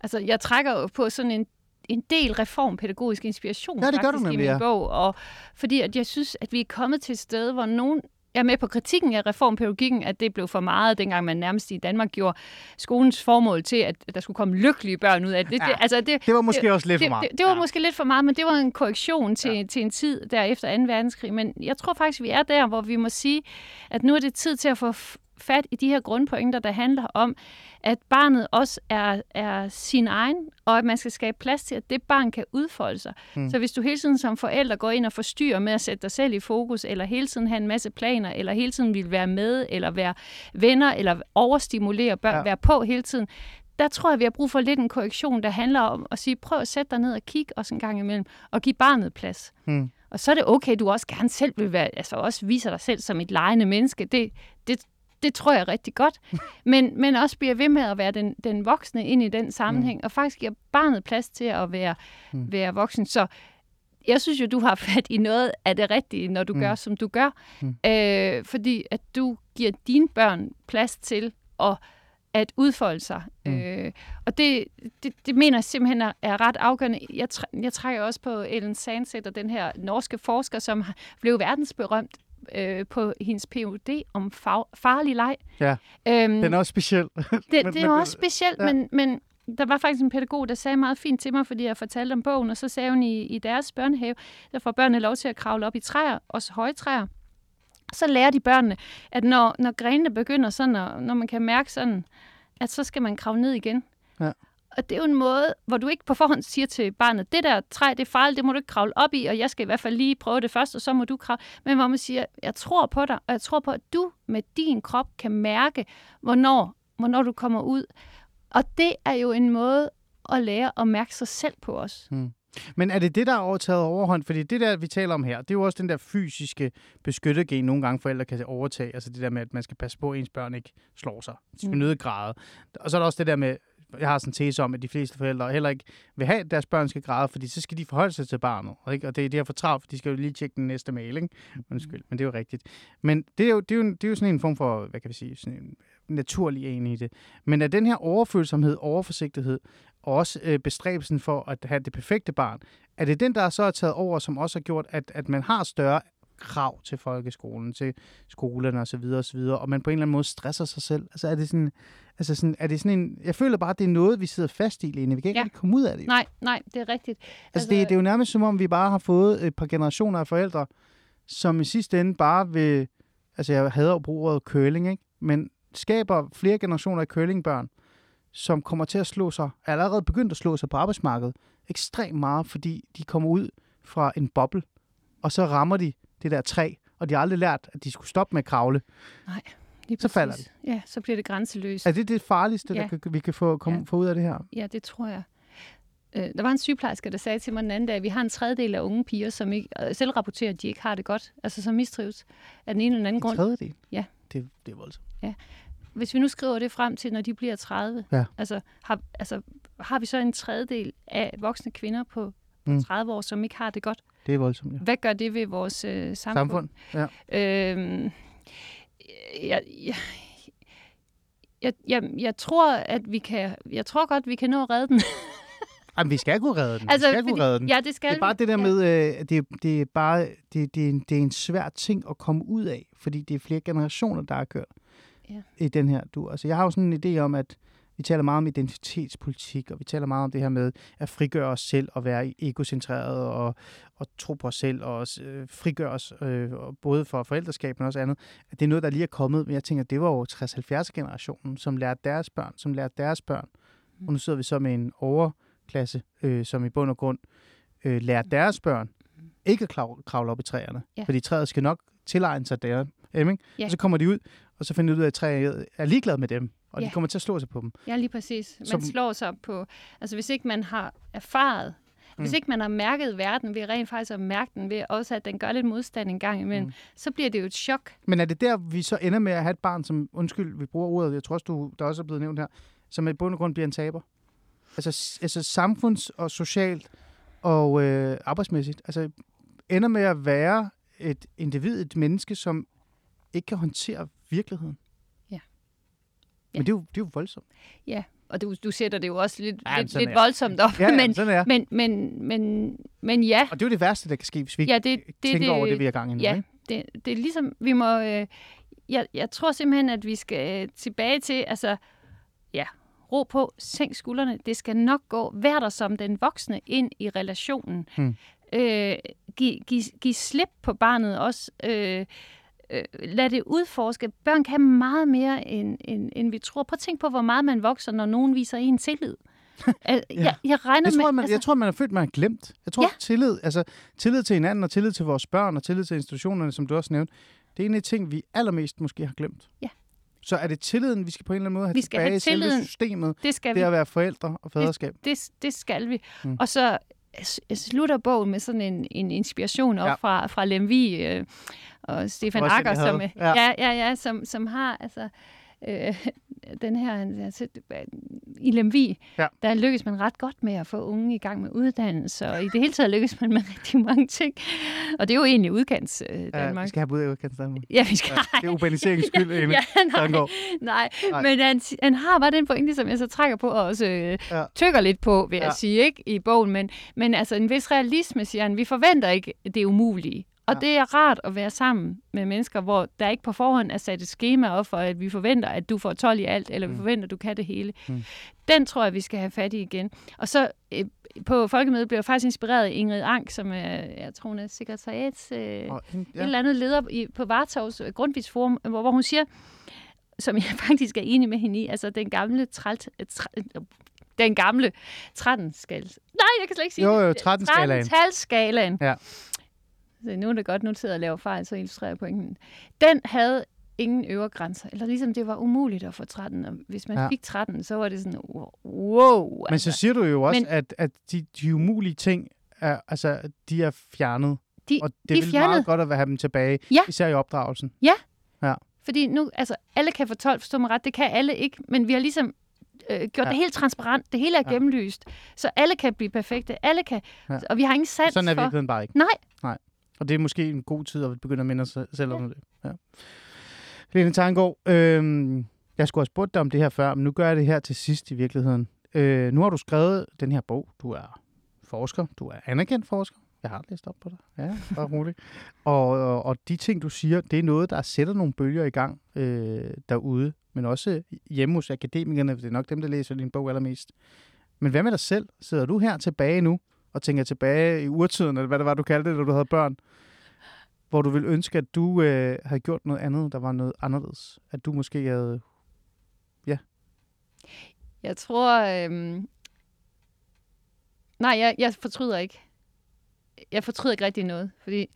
altså, jeg trækker jo på sådan en en del reformpædagogisk inspiration Ja, det gør du faktisk i min ja. bog. Og fordi at jeg synes, at vi er kommet til et sted, hvor nogen jeg er med på kritikken af reformpædagogikken, at det blev for meget, dengang man nærmest i Danmark gjorde skolens formål til, at der skulle komme lykkelige børn ud af det. det, Ja, det altså, det Det var måske også lidt det, for meget. Det, det var Ja. måske lidt for meget, men det var en korrektion til, Ja. til en tid der efter 2. verdenskrig. Men jeg tror faktisk, vi er der, hvor vi må sige, at nu er det tid til at få fat i de her grundpointer, der handler om, at barnet også er, er sin egen, og at man skal skabe plads til, at det barn kan udfolde sig. Mm. Så hvis du hele tiden som forælder går ind og forstyrrer med at sætte dig selv i fokus, eller hele tiden have en masse planer, eller hele tiden vil være med, eller være venner, eller overstimulere børn, ja. være på hele tiden, der tror jeg, vi har brug for lidt en korrektion, der handler om at sige, prøv at sætte dig ned og kigge os en gang imellem, og give barnet plads. Mm. Og så er det okay, du også gerne selv vil være, altså også viser dig selv som et lejende menneske. Det, det, det tror jeg rigtig godt. [LAUGHS] Men, men også bliver ved med at være den, den voksne ind i den sammenhæng, mm. og faktisk giver barnet plads til at være, Mm. være voksen. Så jeg synes jo, du har [LAUGHS] fat i noget af det rigtige, når du Mm. gør, som du gør. Mm. Øh, fordi at du giver dine børn plads til at, at udfolde sig. Mm. Øh, og det, det, det mener jeg simpelthen er, er ret afgørende. Jeg, træ, jeg trækker også på Ellen Sandsetter, den her norske forsker, som har- blev verdensberømt øh, på hendes Ph.D. om far, farlig leg. Ja. Øhm, Den er også speciel. [LAUGHS] det, men- det er men- også specielt, ja. men, men der var faktisk en pædagog, der sagde meget fint til mig, fordi jeg fortalte om bogen, og så sagde hun, i, i deres børnehave, der får børnene lov til at kravle op i træer, også høje træer. Så lærer de børnene, at når, når grenene begynder sådan, og når man kan mærke sådan, at så skal man kravle ned igen. Ja. Og det er jo en måde, hvor du ikke på forhånd siger til barnet, det der træ, det er farligt, det må du ikke kravle op i, og jeg skal i hvert fald lige prøve det først, og så må du kravle. Men hvor man siger, jeg tror på dig, og jeg tror på, at du med din krop kan mærke, hvornår, hvornår du kommer ud. Og det er jo en måde at lære at mærke sig selv på os. Men er det det, der er overtaget overhånd? Fordi det der, vi taler om her, det er jo også den der fysiske beskyttergen, nogle gange forældre kan overtage. Altså det der med, at man skal passe på, at ens børn ikke slår sig. De skal Mm. nødegræde. Og så er der også det der med jeg har sådan en tese om, at de fleste forældre heller ikke vil have, at deres børn skal græde, fordi så skal de forholde sig til barnet. Ikke? Og det er de har for travlt, for de skal jo lige tjekke den næste mail. Ikke? Undskyld, men det er jo rigtigt. Men det er jo, det er jo, det er jo sådan en form for, hvad kan vi sige, sådan en naturlig en i det. Men er den her overfølsomhed, overforsigtighed, og også øh, bestræbelsen for at have det perfekte barn, er det den, der så er taget over, som også har gjort, at, at man har større krav til folkeskolen, til skolerne osv. osv., og man på en eller anden måde stresser sig selv. Altså er det sådan, altså sådan, er det sådan en, jeg føler bare, at det er noget, vi sidder fast i, Lene. Vi kan ikke Ja. ja. komme ud af det. Nej, nej, det er rigtigt. Altså, det, det er jo nærmest som om, vi bare har fået et par generationer af forældre, som i sidste ende bare vil, altså jeg hader at bruge ordet curling, ikke? men skaber flere generationer af curlingbørn, som kommer til at slå sig, er allerede begyndt at slå sig på arbejdsmarkedet ekstremt meget, fordi de kommer ud fra en boble, og så rammer de det der træ, og de har aldrig lært, at de skulle stoppe med at kravle. Lige så falder præcis. Ja, så bliver det grænseløst. Er det det farligste, Ja. der kan, vi kan få, komme, Ja. få ud af det her? Ja, det tror jeg. Øh, Der var en sygeplejerske, der sagde til mig den anden dag, at vi har en tredjedel af unge piger, som ikke, øh, selv rapporterer, at de ikke har det godt, altså som mistrives af den ene eller anden En grund. tredjedel? Ja. Det, det er voldsomt. Hvis vi nu skriver det frem til, når de bliver 30, Ja. altså, har, altså har vi så en tredjedel af voksne kvinder på på Mm. 30 år, som ikke har det godt. Det er voldsomt, ja. Hvad gør det ved vores øh, samfund? Samfund. Ja. Øhm, jeg, jeg, jeg, jeg, jeg tror, at vi kan, jeg tror godt, vi kan nå at redde den. [LAUGHS] Jamen, vi skal kunne redde den. Altså, vi skal kunne redde den. Ja, det skal Det er bare det der Ja. med, øh, det, det er bare det, det, er en, det er en svær ting at komme ud af, fordi det er flere generationer, der har kørt Ja. i den her. Du, altså, jeg har jo sådan en idé om, at vi taler meget om identitetspolitik, og vi taler meget om det her med at frigøre os selv og være egocentreret og, og tro på os selv og også, øh, frigøre os øh, både for forældreskab, men også andet. At det er noget, der lige er kommet, men jeg tænker, det var jo 60-70 generationen, som lærte deres børn, som lærte deres børn. Og nu sidder vi så med en overklasse, øh, som i bund og grund øh, lærer deres børn ikke at kravle op i træerne. Ja. Fordi træet skal nok tilegne sig der. Ikke? Ja. Og så kommer de ud, og så finder de ud af, at træet er ligeglad med dem. Og Ja. de kommer til at slå sig på dem. Ja, lige præcis. Man Som- slår sig på... Altså, hvis ikke man har erfaret, mm. hvis ikke man har mærket verden ved rent faktisk at mærke den, ved også at den gør lidt modstand en gang imellem, mm. så bliver det jo et chok. Men er det der, vi så ender med at have et barn, som, undskyld, vi bruger ordet, jeg tror også, du, der også er blevet nævnt her, som i bund og grund bliver en taber? Altså, altså samfunds- og socialt og øh, arbejdsmæssigt. Altså ender med at være et individ, et menneske, som ikke kan håndtere virkeligheden. Ja. Men det er, jo, det er jo voldsomt. Ja, og du, du sætter det jo også lidt, Ja, ja, lidt, lidt voldsomt op. Ja, ja, [LAUGHS] men, sådan er men, men, men, men ja, Og det er jo det værste, der kan ske, hvis vi ja det, det, tænker det, over det, vi er gang i nu. ja, det, det er ligesom, vi må... Øh, jeg, jeg tror simpelthen, at vi skal øh, tilbage til, altså, ja, ro på, sænk skuldrene. Det skal nok gå. Vær der som den voksne ind i relationen. Hmm. Øh, giv, giv, giv slip på barnet også. Øh, øh, lad det udforske. Børn kan meget mere, end, end, end vi tror. Prøv at tænke på, hvor meget man vokser, når nogen viser en tillid. [LAUGHS] ja. jeg, jeg regner Jeg tror, med... man, altså... jeg tror, man er født, man har glemt. Jeg tror, Ja. tillid, altså, tillid til hinanden og tillid til vores børn og tillid til institutionerne, som du også nævnte, det er en af de ting, vi allermest måske har glemt. Ja. Så er det tilliden, vi skal på en eller anden måde have Vi skal tilbage have i selve systemet, det skal det vi. at være forældre og faderskab. det, det skal vi. Mm. Og så slutter bogen med sådan en, en inspiration op Ja. fra, fra Lemvi øh, og Stefan Akker, som. Ja. Ja, ja, ja, som, som har altså, øh, den her... Altså, I Lemvi, Ja. der lykkes man ret godt med at få unge i gang med uddannelse, og i det hele taget lykkes man med [LAUGHS] rigtig mange ting. Og det er jo egentlig udkants øh, Ja, Danmark. vi skal have af udkants Danmark. Ja, vi skal. Ja, det er urbaniseringens skyld, [LAUGHS] ja, Sådan nej, nej, Nej. men han, han har bare den pointe, som jeg så trækker på, og også øh, Ja. tykker lidt på, vil jeg Ja. sige, ikke, i bogen. Men, men altså en vis realisme, siger han, vi forventer ikke det umulige. Og Ja. det er rart at være sammen med mennesker, hvor der ikke på forhånd er sat et schema op for, at vi forventer, at du får 12 i alt, eller vi Mm. forventer, at du kan det hele. Mm. Den tror jeg, vi skal have fat i igen. Og så øh, på folkemødet blev jeg faktisk inspireret af Ingrid Ank, som er, jeg tror, hun er sekretariats... Øh, Og, ja. et eller andet leder i, på Vartavs Grundtvigs Forum, hvor, hvor hun siger, som jeg [LAUGHS] faktisk er enig med hende i, altså den gamle trælt, træ, den gamle 13 skal. Nej, jeg kan slet ikke sige Jo, jo, det. 13-skalaen. 13-talsskalaen. Ja. Så nu er det godt, nu sidder jeg og laver fejl, så illustrerer jeg pointen. Den havde ingen øvre grænser. Eller ligesom det var umuligt at få 13. Og hvis man Ja. ja. fik 13, så var det sådan, wow. Men så siger du jo også, Men- at, at de, de umulige ting, er, altså, de er fjernet. de, Og det de er fjernet. meget godt at have dem tilbage, Ja. især i opdragelsen. Fordi nu, altså, alle kan få 12, forstå mig ret, det kan alle ikke, men vi har ligesom øh, gjort Ja. ja. det helt transparent. Det hele er Ja. ja. gennemlyst. Så alle kan blive perfekte. Alle kan. Ja. Ja. Og vi har ingen sans Sådan er for... virkeligheden bare ikke. Nej, Og det er måske en god tid at begynde at minde sig selv om det. Ja. Lene Tanggaard, øh, jeg skulle have spurgt dig om det her før, men nu gør jeg det her til sidst i virkeligheden. Øh, nu har du skrevet den her bog. Du er forsker. Du er anerkendt forsker. Jeg har læst op på dig. Ja, bare roligt. [LAUGHS] og, og, og de ting, du siger, det er noget, der sætter nogle bølger i gang øh, derude, men også hjemme hos akademikerne, for det er nok dem, der læser din bog allermest. Men hvad med dig selv? Sidder du her tilbage nu og tænker tilbage i urtiden, eller hvad det var, du kaldte det, da du havde børn, hvor du ville ønske, at du øh, havde gjort noget andet, der var noget anderledes? At du måske havde... jeg tror... Øhm... Nej, jeg, jeg fortryder ikke. Jeg fortryder ikke rigtig noget, fordi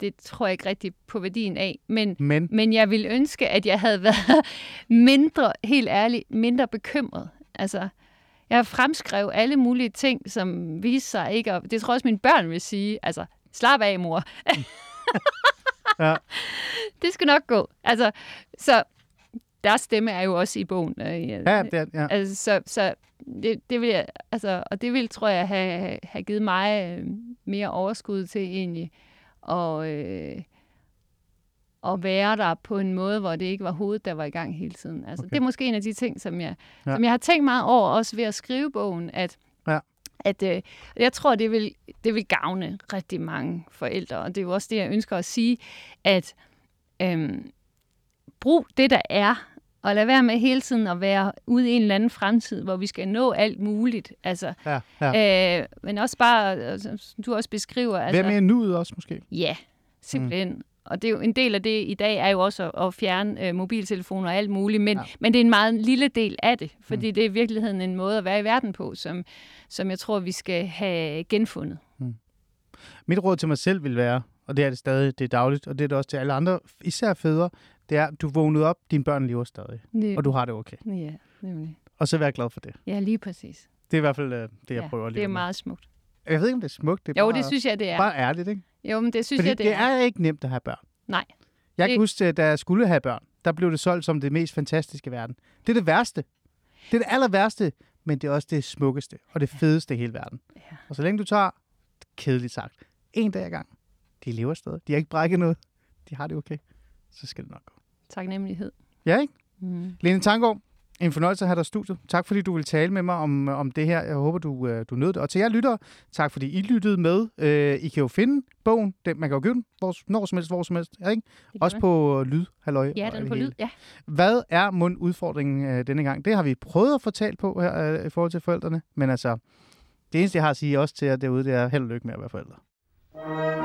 det tror jeg ikke rigtig på værdien af. Men Men, Men jeg ville ønske, at jeg havde [LAUGHS] været mindre, helt ærligt, mindre bekymret. Altså, jeg har fremskrevet alle mulige ting, som viser sig ikke, og det tror jeg også mine børn vil sige, altså, slap af, mor. [LAUGHS] Ja. Det skal nok gå. Altså, så deres stemme er jo også i bogen. øh, ja, det ja. Altså, så, så det, det vil jeg, altså, og det vil, tror jeg, have, have givet mig øh, mere overskud til egentlig, og øh, at være der på en måde, hvor det ikke var hovedet, der var i gang hele tiden. Altså, Okay. Det er måske en af de ting, som jeg, Ja. som jeg har tænkt meget over, også ved at skrive bogen, at, Ja. at øh, jeg tror, det vil, det vil gavne rigtig mange forældre, og det er jo også det, jeg ønsker at sige, at øh, brug det, der er, og lad være med hele tiden at være ude i en eller anden fremtid, hvor vi skal nå alt muligt. Altså, ja, ja. øh, men også bare, altså, som du også beskriver. Altså, Altså, Hvem er nuet også, måske? Ja, simpelthen. Mm. Og det er jo, en del af det i dag er jo også at, at fjerne øh, mobiltelefoner og alt muligt, men, Ja. men det er en meget lille del af det, fordi mm. det er i virkeligheden en måde at være i verden på, som, som jeg tror, vi skal have genfundet. Mit råd til mig selv vil være, og det er det stadig, det er dagligt, og det er det også til alle andre, især fædre, det er, at du vågnede op, dine børn lever stadig, Det, og du har det okay. Ja, nemlig. Og så vær glad for det. Ja, lige præcis. Det er i hvert fald øh, det, jeg ja, prøver at det er leve med. meget smukt. Jeg ved ikke, om det er smukt. Det er Jo, bare, det synes jeg, det er. bare ærligt, ikke? Jo, men det synes Fordi jeg, det, det er ikke nemt at have børn. Nej. Jeg kan Det- huske, da jeg skulle have børn, der blev det solgt som det mest fantastiske i verden. Det er det værste. Det er det aller værste, men det er også det smukkeste og det fedeste i hele verden. Ja. Og så længe du tager, kedeligt sagt, en dag ad gang, de lever stadig. De har ikke brækket noget. De har det okay. Så skal det nok gå. Taknemmelighed. Ja, ikke? Mm. Lene Tanggaard, en fornøjelse at have dig i studiet. Tak fordi du vil tale med mig om, om det her. Jeg håber, du, øh, du nød det. Og til jer lyttere, tak fordi I lyttede med. Øh, I kan jo finde bogen. Den, man kan jo købe den hvor, når som helst, hvor som helst. Ja, ikke? Også på lyd. Halløj, Ja, den på lyd. Ja. Hvad er mundudfordringen øh, denne gang? Det har vi prøvet at fortælle på her øh, i forhold til forældrene. Men altså, det eneste, jeg har at sige også til jer derude, det er held og lykke med at være forældre.